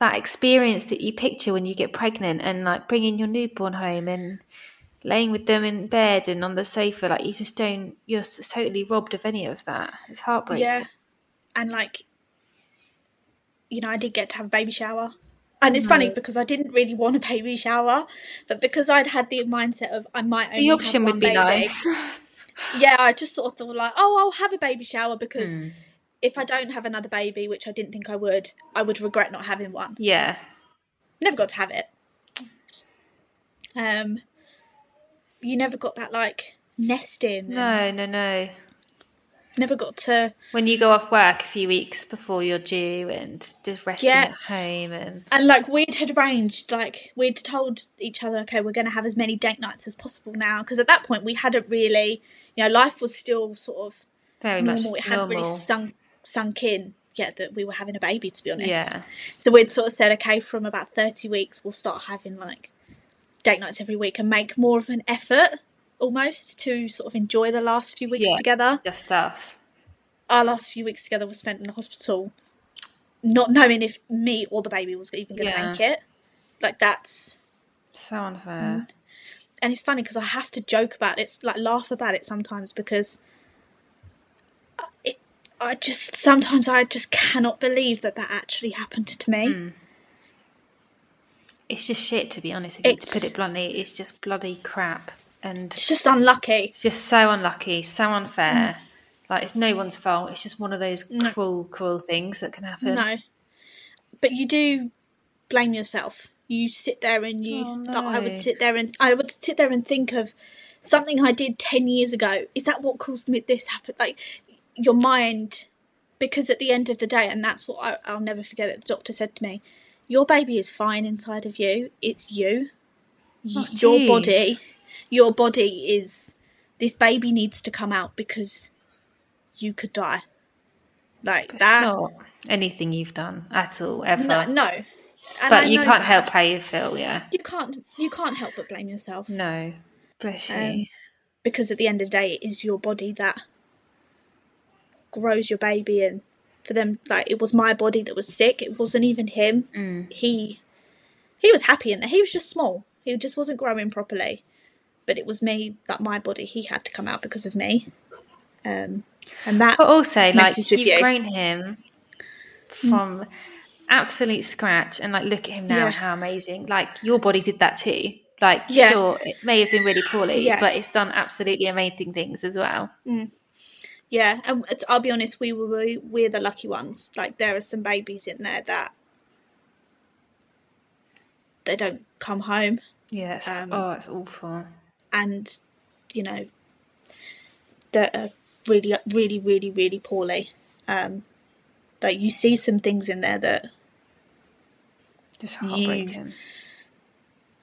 that experience that you picture when you get pregnant and like bringing your newborn home and laying with them in bed and on the sofa like you just don't you're totally robbed of any of that it's heartbreaking Yeah. And like, you know, I did get to have a baby shower. And it's funny because I didn't really want a baby shower, but because I'd had the mindset of I might only the have option one would be baby, nice Yeah, I just sort of thought like, oh, I'll have a baby shower because Hmm. if I don't have another baby, which I didn't think I would, I would regret not having one. yeah Never got to have it. Um, you never got that like nesting. no no no Never got to when you go off work a few weeks before you're due and just resting Yeah. at home and and like we'd had arranged like we'd told each other okay we're going to have as many date nights as possible now. Because at that point we hadn't really you know life was still sort of very normal. Much it hadn't really sunk sunk in yet that we were having a baby to be honest. Yeah. So we'd sort of said okay from about 30 weeks we'll start having like date nights every week and make more of an effort almost to sort of enjoy the last few weeks Yeah. together just us our last few weeks together were spent in the hospital not knowing if me or the baby was even going to Yeah. make it like that's so unfair and it's funny because I have to joke about it, like laugh about it sometimes because it, I just sometimes I just cannot believe that that actually happened to me. Mm. It's just shit, to be honest with you. To put it bluntly, it's just bloody crap, and It's just unlucky. it's just so unlucky, so unfair. Like it's no one's fault. It's just one of those No. cruel, cruel things that can happen. No, but you do blame yourself. You sit there and you, Oh, like, I would sit there and I would sit there and think of something I did ten years ago. Is that what caused me this happen? Like your mind, because at the end of the day, and that's what I, I'll never forget. That the doctor said to me, "Your baby is fine inside of you. It's you. Oh, your jeez. body. Your body is. This baby needs to come out because you could die. Like It's that. not anything you've done at all, ever. No, no. But I you can't that. help how you feel, yeah. You can't. You can't help but blame yourself No. Bless you. Um, because at the end of the day, it is your body that grows your baby, and for them, like it was my body that was sick. It wasn't even him. Mm. He he was happy in there. He was just small. He just wasn't growing properly. But it was me that my body he had to come out because of me. Um, and that But also, like, you've you. Mm. grown him from absolute scratch, and like, look at him now Yeah. how amazing. Like, your body did that too. Like, Yeah. sure, it may have been really poorly, Yeah. but it's done absolutely amazing things as well. Yeah, and I'll be honest, we were we, we're the lucky ones. Like there are some babies in there that they don't come home, Yes. Um, oh, it's awful. And you know that are really, really, really, really poorly. Um, like you see some things in there that Just you- heartbreaking.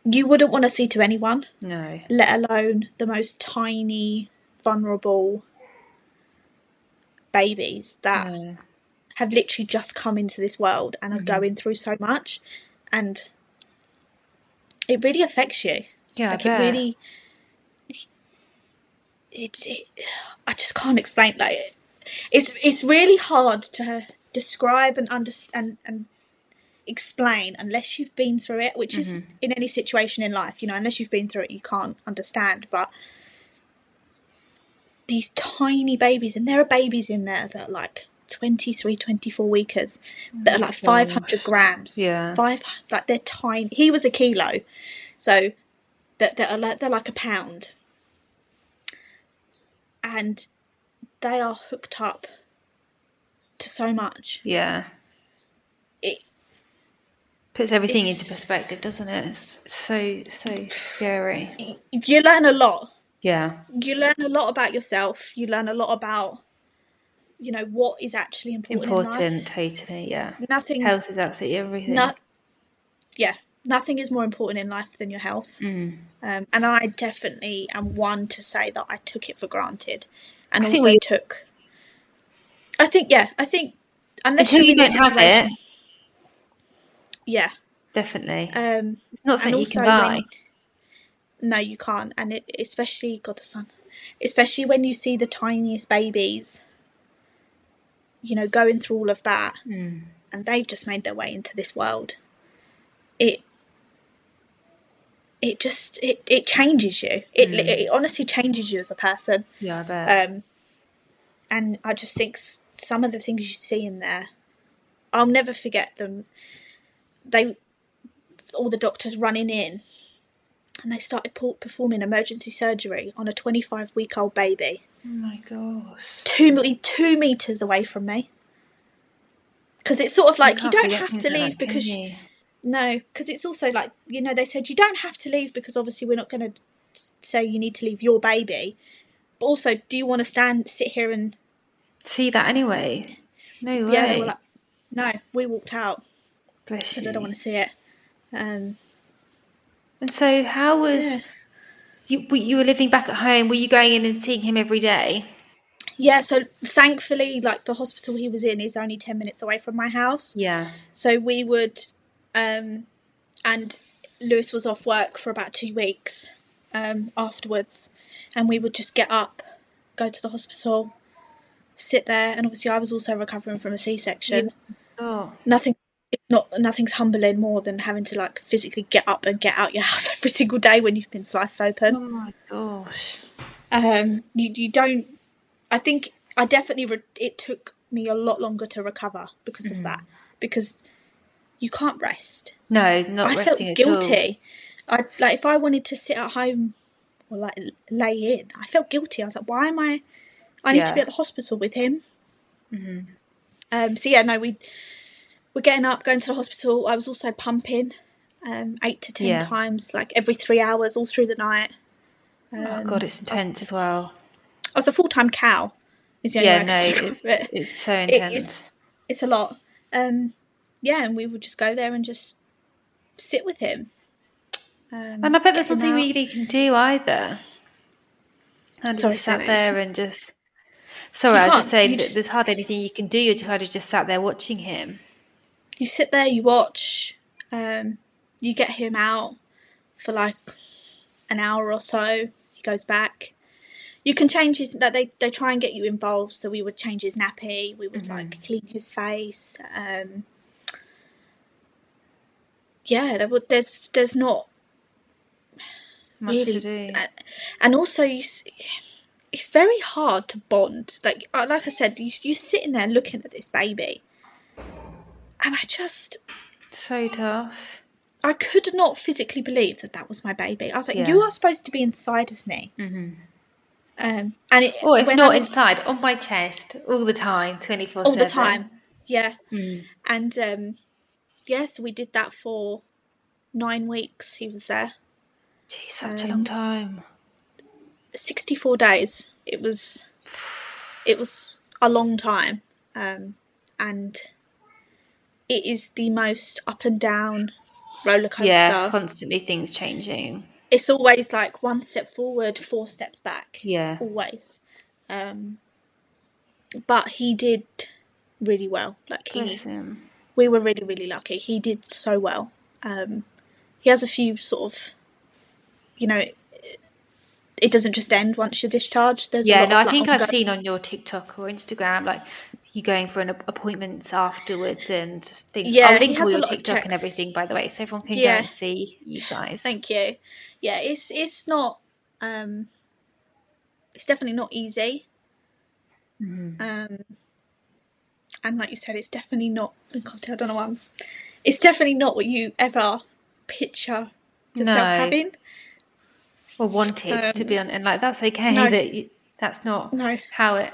you wouldn't want to see to anyone, No. let alone the most tiny, vulnerable babies that no. have literally just come into this world and are going through so much and it really affects you Yeah, like it really it, it i just can't explain like it's it's really hard to describe and understand and explain unless you've been through it which is Mm-hmm. in any situation in life you know unless you've been through it you can't understand but these tiny babies and there are babies in there that are like 23, 24 weekers that are like 500 grams. Yeah. Five, like they're tiny. He was a kilo. So that they're, like, they're like a pound. And they are hooked up to so much. Yeah. It, Puts everything into perspective, doesn't it? It's so, so scary. you learn a lot. Yeah. You learn a lot about yourself. You learn a lot about, you know, what is actually important. in life. Important, totally, yeah. Nothing. Health is absolutely everything. No, yeah, nothing is more important in life than your health. Mm. Um, and I definitely am one to say that I took it for granted, and I think also we- took. I think yeah, I think unless Until you don't have it, yeah. definitely. Um, it's not something you can buy. when- no, you can't, and it, especially God the Son, especially when you see the tiniest babies. You know, going through all of that, Mm. and they've just made their way into this world. It it just it, it changes you. It, it honestly changes you as a person. Yeah, I bet. Um, and I just think some of the things you see in there, I'll never forget them. They, all the doctors running in, and they started per- performing emergency surgery on a 25 week old baby, oh my gosh. two two meters away from me. Because it's sort of like you, can't don't have to leave because you? No, because it's also like you know they said you don't have to leave because obviously we're not going to say you need to leave your baby, but also do you want to stand sit here and see that anyway. No way. yeah they were like no we walked out Bless said you. I don't want to see it. Um, And so, how was Yeah. you? You were living back at home. Were you going in and seeing him every day? yeah, so thankfully, like the hospital he was in is only ten minutes away from my house, Yeah. so we would, um, and Lewis was off work for about two weeks um, afterwards, and we would just get up, go to the hospital, sit there, and obviously I was also recovering from a C-section. Oh, Nothing, not nothing's humbling more than having to like physically get up and get out your house every single day when you've been sliced open. oh my gosh. um you, you don't i think i definitely re- it took me a lot longer to recover because of that because you can't rest No, not i felt resting at all. guilty i like if i wanted to sit at home or like lay in i felt guilty i was like why am i i need to be at the hospital with him um so yeah no we we're getting up going to the hospital i was also pumping um eight to ten Yeah. times like every three hours all through the night Oh god, it's intense as well. I was a full time cow. Is the only Yeah, way I no, it's it's so It- intense. it's it's a lot. Um, yeah, and we would just go there and just sit with him. Um, And I bet there's nothing really you can do either. And Sorry, just sat there and just. Sorry, I was just saying that just- there's hardly anything you can do. You're kind of just sat there watching him. You sit there, you watch. Um, you get him out for like an hour or so. He goes back. You can change his. That they they try and get you involved. So we would change his nappy. We would Mm-hmm. like clean his face. Um, yeah, there. There's there's not Much really to do. and, and also you s- it's very hard to bond like uh, like i said you, you're sitting there looking at this baby and i just So tough. i could not physically believe that that was my baby i was like Yeah. you are supposed to be inside of me hmm um and it Or if not I'm- inside, on my chest, all the time, 24 all the time yeah Mm. and um yes we did that for nine weeks he was there Jeez, such a Um, long time. 64 days it was it was a long time um and it is the most up and down roller coaster Yeah, constantly things changing. it's always like one step forward four steps back Yeah. always um but he did really well like he. We were really really lucky he did so well um he has a few sort of you know it, doesn't just end once you're discharged there's a Yeah, lot no, I think I've seen on your TikTok or Instagram, like you going for an appointments afterwards and things. Yeah, I'll he link has all a your TikTok and everything, by the way, so everyone can Yeah. go and see you guys. Thank you. Yeah, it's it's not um it's definitely not easy. Mhm. Um and like you said, it's definitely not. Oh, God, I don't know why. I'm, it's definitely not what you ever picture yourself No. having. or wanted to be um, on and like that's okay no. that you, that's not No. how it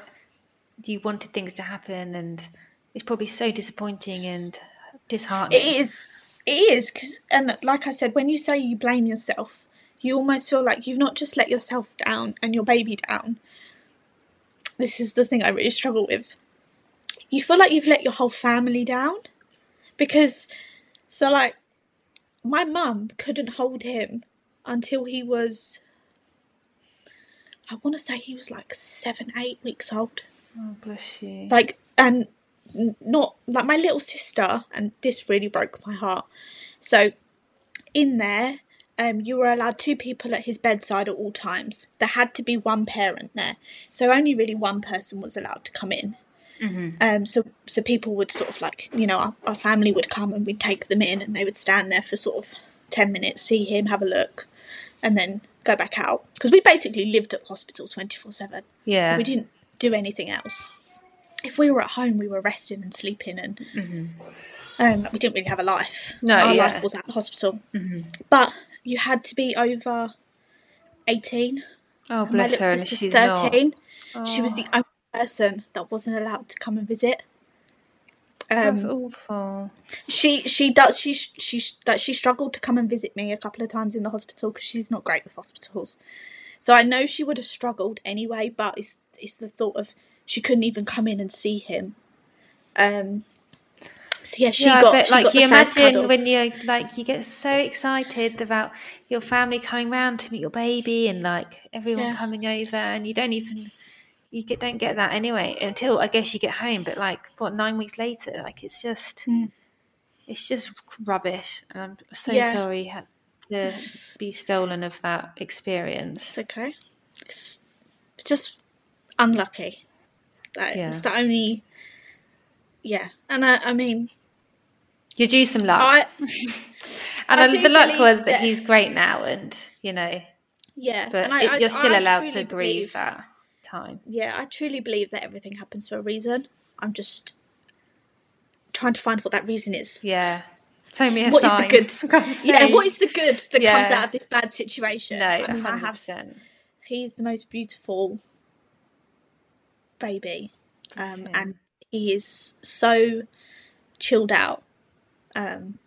you wanted things to happen and it's probably so disappointing and disheartening It is. It is because, and like I said, when you say you blame yourself, you almost feel like you've not just let yourself down and your baby down. This is the thing I really struggle with. You feel like you've let your whole family down? Because, so like, my mum couldn't hold him until he was. I want to say he was like seven, eight weeks old. Oh bless you. Like and not like my little sister and this really broke my heart. So in there um, you were allowed two people at his bedside at all times. There had to be one parent there. So only really one person was allowed to come in um, so so people would sort of like you know our, our family would come and we'd take them in and they would stand there for sort of 10 minutes see him have a look and then go back out because we basically lived at the hospital 24 7 yeah we didn't do anything else. If we were at home, we were resting and sleeping, and um, we didn't really have a life. Mm-hmm. No, our yeah. life was at the hospital. But you had to be over eighteen. oh bless little her sister's she's thirteen. not She was the only person that wasn't allowed to come and visit. that's Um, awful she she does she she like she struggled to come and visit me a couple of times in the hospital because she's not great with hospitals. So I know she would have struggled anyway, but it's it's the thought of she couldn't even come in and see him. Um. So yeah, she yeah, got but she like got you imagine when you like you get so excited about your family coming round to meet your baby and like everyone Yeah. coming over and you don't even you get don't get that anyway until I guess you get home but like what nine weeks later like it's just Mm. it's just rubbish and I'm so Yeah. sorry to be stolen of that experience It's okay. It's just unlucky. That Yeah. It's the only. Yeah, and I, I mean, you do some luck I and I the luck was that that- he's great now and you know yeah, but and it- you're still allowed to grieve that time Yeah, I truly believe that everything happens for a reason. I'm just trying to find what that reason is. Yeah. Tell me a What is sign. the good? Yeah, what is the good that comes out of this bad situation? No, I mean, I have. He's the most beautiful baby, um, and he is so chilled out. Um,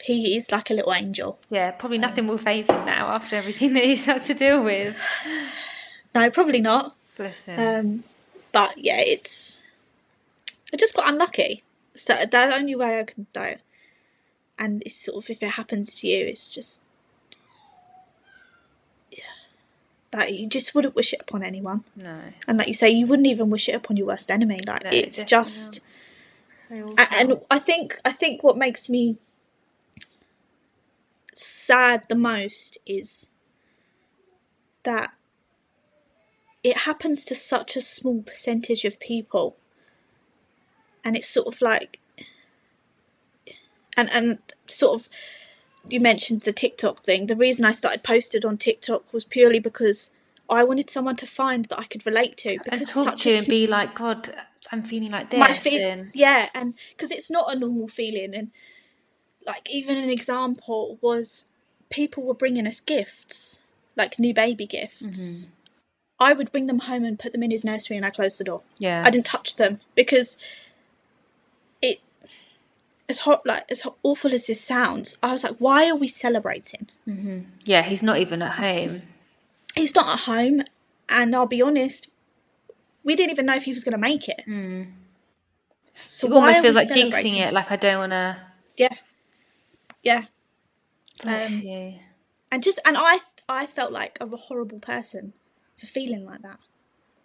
he is like a little angel. Yeah, probably nothing will phase him now after everything that he's had to deal with. No, probably not. Bless him. Um, but yeah, it's. I just got unlucky. So that's the only way I can do. And it's sort of if it happens to you, it's just. That you just wouldn't wish it upon anyone. no. And like you say, you wouldn't even wish it upon your worst enemy. Like No, it's just. So and I think I think what makes me sad the most is that it happens to such a small percentage of people and it's sort of like and and sort of you mentioned the TikTok thing the reason I started posted on TikTok was purely because I wanted someone to find that I could relate to and talk to and be like, God, I'm feeling like this. feel and yeah and because it's not a normal feeling and like even an example was people were bringing us gifts like new baby gifts Mm-hmm. I would bring them home and put them in his nursery and i closed the door yeah. i didn't touch them because it as hot like as awful as this sounds i was like why are we celebrating yeah, he's not even at home. he's not at home and i'll be honest we didn't even know if he was going to make it so It almost feels like jinxing it. Like I don't want to. yeah yeah Bless Um, you. and just and I I felt like a horrible person for feeling like that.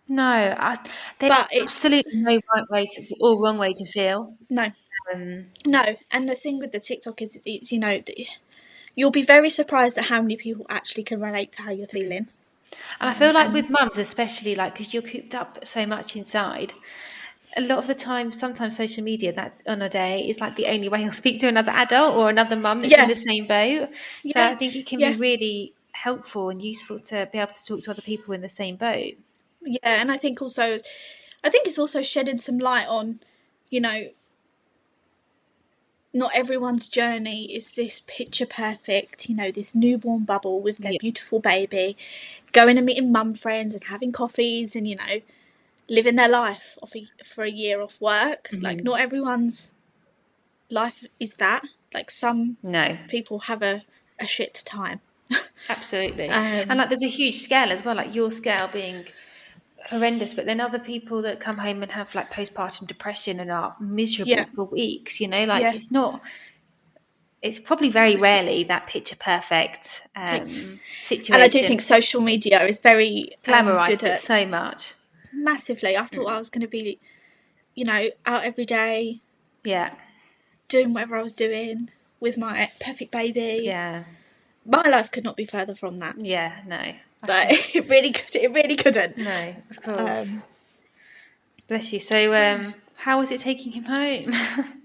No, I, there's But absolutely no right way to or wrong way to feel. No, Um, no. And the thing with the TikTok is, it's, it's you know, you'll be very surprised at how many people actually can relate to how you're feeling. And I feel like with mums, especially like because you're cooped up so much inside, a lot of the time, sometimes social media that on a day is like the only way you'll speak to another adult or another mum that's Yeah. in the same boat. So Yeah, I think it can yeah. be really helpful and useful to be able to talk to other people in the same boat. Yeah, and I think also, I think it's also shedding some light on you know, not everyone's journey is this picture perfect, you know, this newborn bubble with their Yeah. beautiful baby, going and meeting mum friends and having coffees and, you know, living their life off a, for a year off work. Mm-hmm. Like, not everyone's life is that. Like, some No, people have a, a shit time. Absolutely. Um, and like, there's a huge scale as well. Like your scale being horrendous, but then other people that come home and have like postpartum depression and are miserable Yeah. for weeks. You know, like Yeah. it's not. It's probably very rarely that picture perfect um, situation. And I do think social media is very um, glamorized at so much. massively. I thought I was going to be, you know, out every day Yeah, doing whatever I was doing with my perfect baby. yeah, My life could not be further from that. yeah. No, But it really could. It really couldn't. no, of course. Um, Bless you. So, um, how was it taking him home?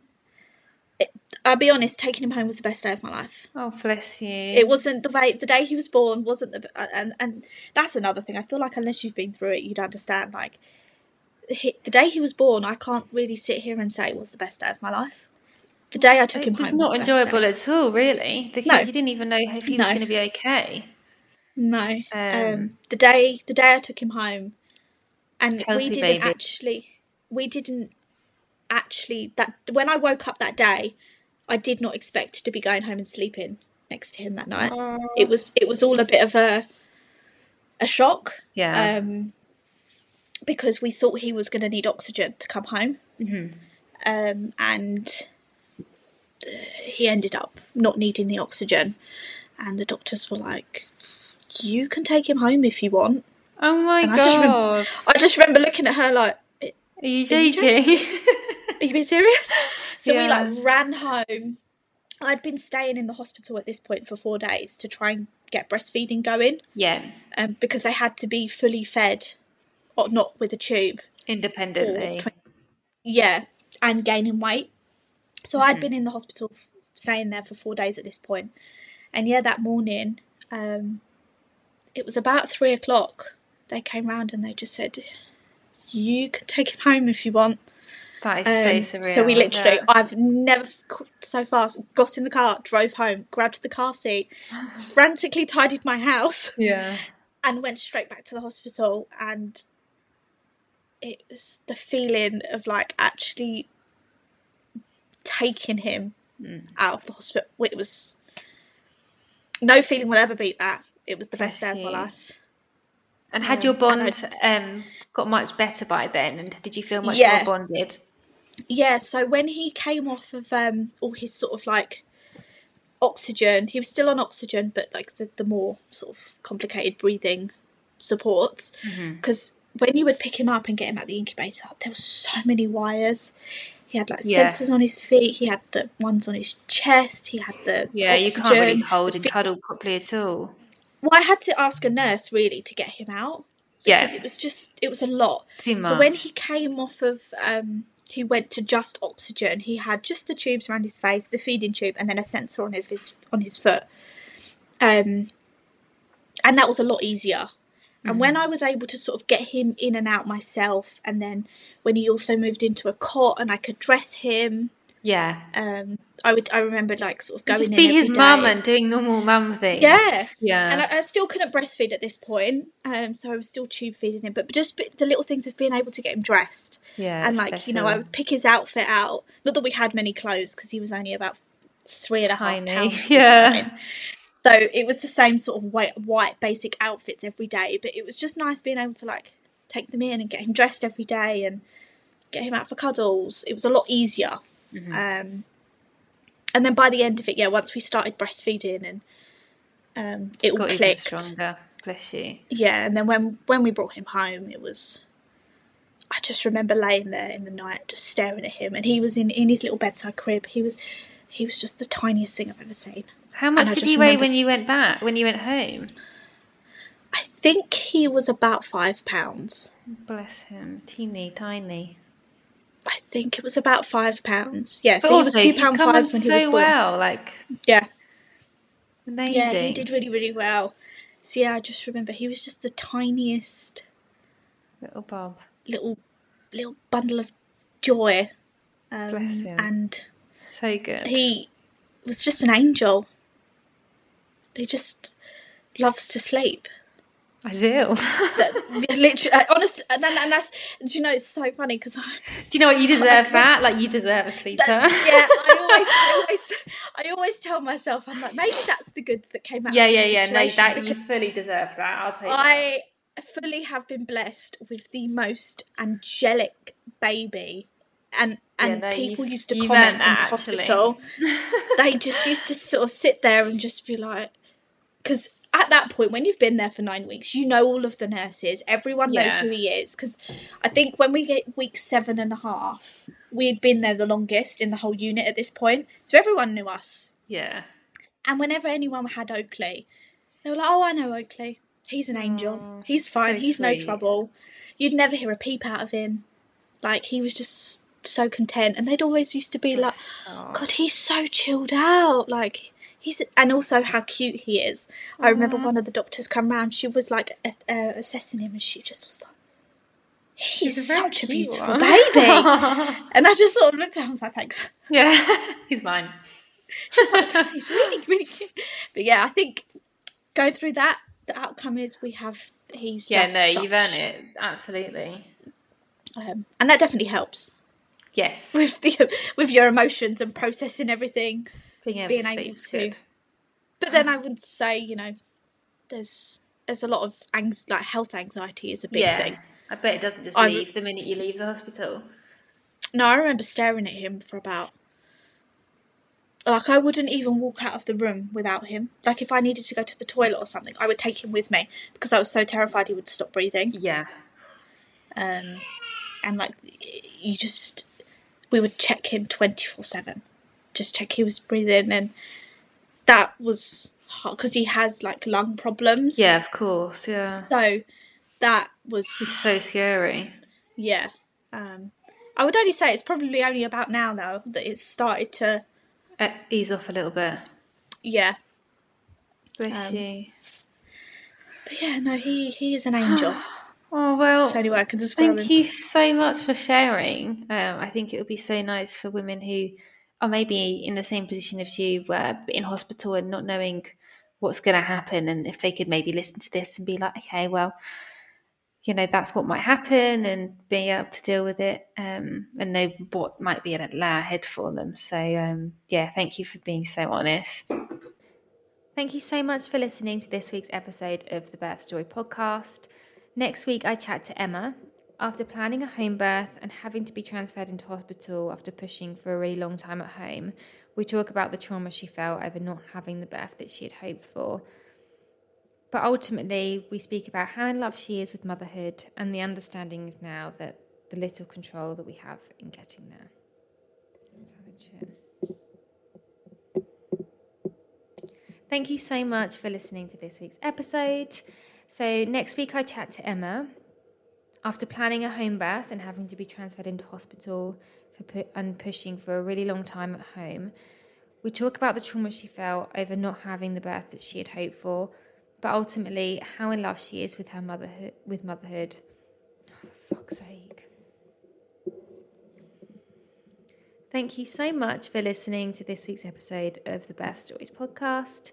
I'll be honest. Taking him home was the best day of my life. oh, bless you. It wasn't the way the day he was born wasn't the and and that's another thing. I feel like unless you've been through it, you'd understand. Like he, the day he was born, I can't really sit here and say it was the best day of my life. The day I took him It was home not enjoyable day. at all, really. Because No. you didn't even know if he was No. going to be okay. No. Um, Um, the day the day I took him home, and we didn't baby. actually we didn't actually that when I woke up that day, I did not expect to be going home and sleeping next to him that night. It was it was all a bit of a a shock. Yeah. Um, because we thought he was going to need oxygen to come home, Mm-hmm. um, and he ended up not needing the oxygen, and the doctors were like, "You can take him home if you want." oh my and I just remember- god. I just remember looking at her like, "Are you Are you being serious?" So we like ran home. I'd been staying in the hospital at this point for four days to try and get breastfeeding going, yeah. um, because they had to be fully fed, or not with a tube. Independently. twen- Yeah, and gaining weight. So I'd been in the hospital, f- staying there for four days at this point. point, and yeah, that morning, um, it was about three o'clock. They came round and they just said, "You can take him home if you want." That is Um, so surreal. so we literally, yeah. I've never so fast got in the car, drove home, grabbed the car seat, frantically tidied my house, Yeah. and went straight back to the hospital and it was the feeling of like actually taking him out of the hospital. It was no feeling will ever beat that. It was the best day of my life. And had Um, your bond um, got much better by then? And did you feel much Yeah. more bonded? yeah so when he came off of um all his sort of like oxygen he was still on oxygen but like the, the more sort of complicated breathing supports. Because when you would pick him up and get him at the incubator there were so many wires he had like Yeah. sensors on his feet he had the ones on his chest he had the Yeah, you can't really hold and cuddle properly at all. well i had to ask a nurse really to get him out Yeah. because it was just it was a lot so when he came off of um he went to just oxygen he had just the tubes around his face the feeding tube and then a sensor on his on his foot um and that was a lot easier and when i was able to sort of get him in and out myself and then when he also moved into a cot and i could dress him Yeah. um i would i remembered like sort of going Just in be his mum and doing normal mum things. Yeah. Yeah. and I, I still couldn't breastfeed at this point, um, so I was still tube feeding him. But just the little things of being able to get him dressed, yeah. and like you know, I would pick his outfit out. Not that we had many clothes because he was only about three and a half Tiny. pounds. at Yeah. So it was the same sort of white, white basic outfits every day. But it was just nice being able to like take them in and get him dressed every day and get him out for cuddles. It was a lot easier. Mm-hmm. Um, and then by the end of it, yeah, once we started breastfeeding and um, it all clicked. stronger. Bless you. Yeah, and then when when we brought him home, it was. I just remember laying there in the night, just staring at him, and he was in, in his little bedside crib. He was, he was just the tiniest thing I've ever seen. How much did he weigh when you went back? When you went home? I think he was about five pounds. Bless him. Teeny tiny. I think it was about five pounds. Yeah, But so he was two pound five when so he was born. well. Like Yeah, amazing. yeah, he did really, really well. So yeah, I just remember he was just the tiniest Little Bob. little little bundle of joy. Um, Bless him. And So good. he was just an angel. He just loves to sleep. I do. That- Literally, honestly, and, then, and that's, do you know, it's so funny because I, do you know what? You deserve that. Like, you deserve a sleeper. yeah, I always, I always, I always tell myself, I'm like, maybe that's the good that came out. yeah, yeah, yeah. No, that you fully deserve that. I'll take that. I fully have been blessed with the most angelic baby, and and no, people used to comment in that, hospital. they just used to sort of sit there and just be like, because at that point, when you've been there for nine weeks, you know all of the nurses. Everyone knows Yeah. who he is. Because I think when we get week seven and a half, we had been there the longest in the whole unit at this point, so everyone knew us. Yeah. And whenever anyone had Oakley, they were like, "Oh, I know Oakley. He's an angel. He's fine. so He's no trouble." You'd never hear a peep out of him. Like he was just so content, and they'd always used to be like. "God, he's so chilled out." Like he's, and also how cute he is. I remember one of the doctors come round. She was like uh, assessing him, and she just was like. He's, He's a such a beautiful one." baby. and I just sort of looked at him and was like, thanks. yeah. He's mine. She's like, he's really, really cute. But yeah, I think going through that, the outcome is we have he's Yeah, no, such- you've earned it. Absolutely. um, and that definitely helps Yes. with the with your emotions and processing everything. Being able being to able to- good. But then I would say, you know, there's there's a lot of anx- like health anxiety is a big yeah. thing. I bet it doesn't just I'm- leave the minute you leave the hospital. No, I remember staring at him for about like I wouldn't even walk out of the room without him. Like if I needed to go to the toilet or something, I would take him with me because I was so terrified he would stop breathing. Yeah. um, and like you just we would check him 24 7 just check he was breathing and that was hard because he has like lung problems Yeah, of course. Yeah. so that was It's so scary. yeah um, i would only say it's probably only about now though that it's started to Uh, ease off a little bit. yeah Bless Um, you. but yeah no he he is an angel Oh well. that's the only way i can describe Thank him you so much for sharing. Um, I think it would be so nice for women who are maybe in the same position as you, were in hospital and not knowing what's going to happen, and if they could maybe listen to this and be like, okay, well, you know, that's what might happen, and being able to deal with it, um, and know what might be lay ahead for them. So, um, yeah, thank you for being so honest. Thank you so much for listening to this week's episode of the Birth Story podcast. Next week, I chat to Emma. After planning a home birth and having to be transferred into hospital after pushing for a really long time at home, we talk about the trauma she felt over not having the birth that she had hoped for. But ultimately, we speak about how in love she is with motherhood and the understanding of now that the little control that we have in getting there. Thank you so much for listening to this week's episode. So, next week I chat to Emma. After planning a home birth and having to be transferred into hospital for pu- and pushing for a really long time at home, we talk about the trauma she felt over not having the birth that she had hoped for, but ultimately how in love she is with her motherhood. With motherhood, oh, for fuck's sake. Thank you so much for listening to this week's episode of the Birth Stories podcast.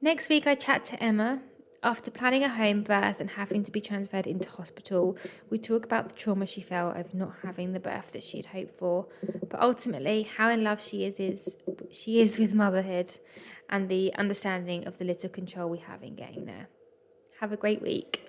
Next week, I chat to Emma. After planning a home birth and having to be transferred into hospital, we talk about the trauma she felt over not having the birth that she had hoped for, but ultimately how in love she is is she is with motherhood and the understanding of the little control we have in getting there. Have a great week.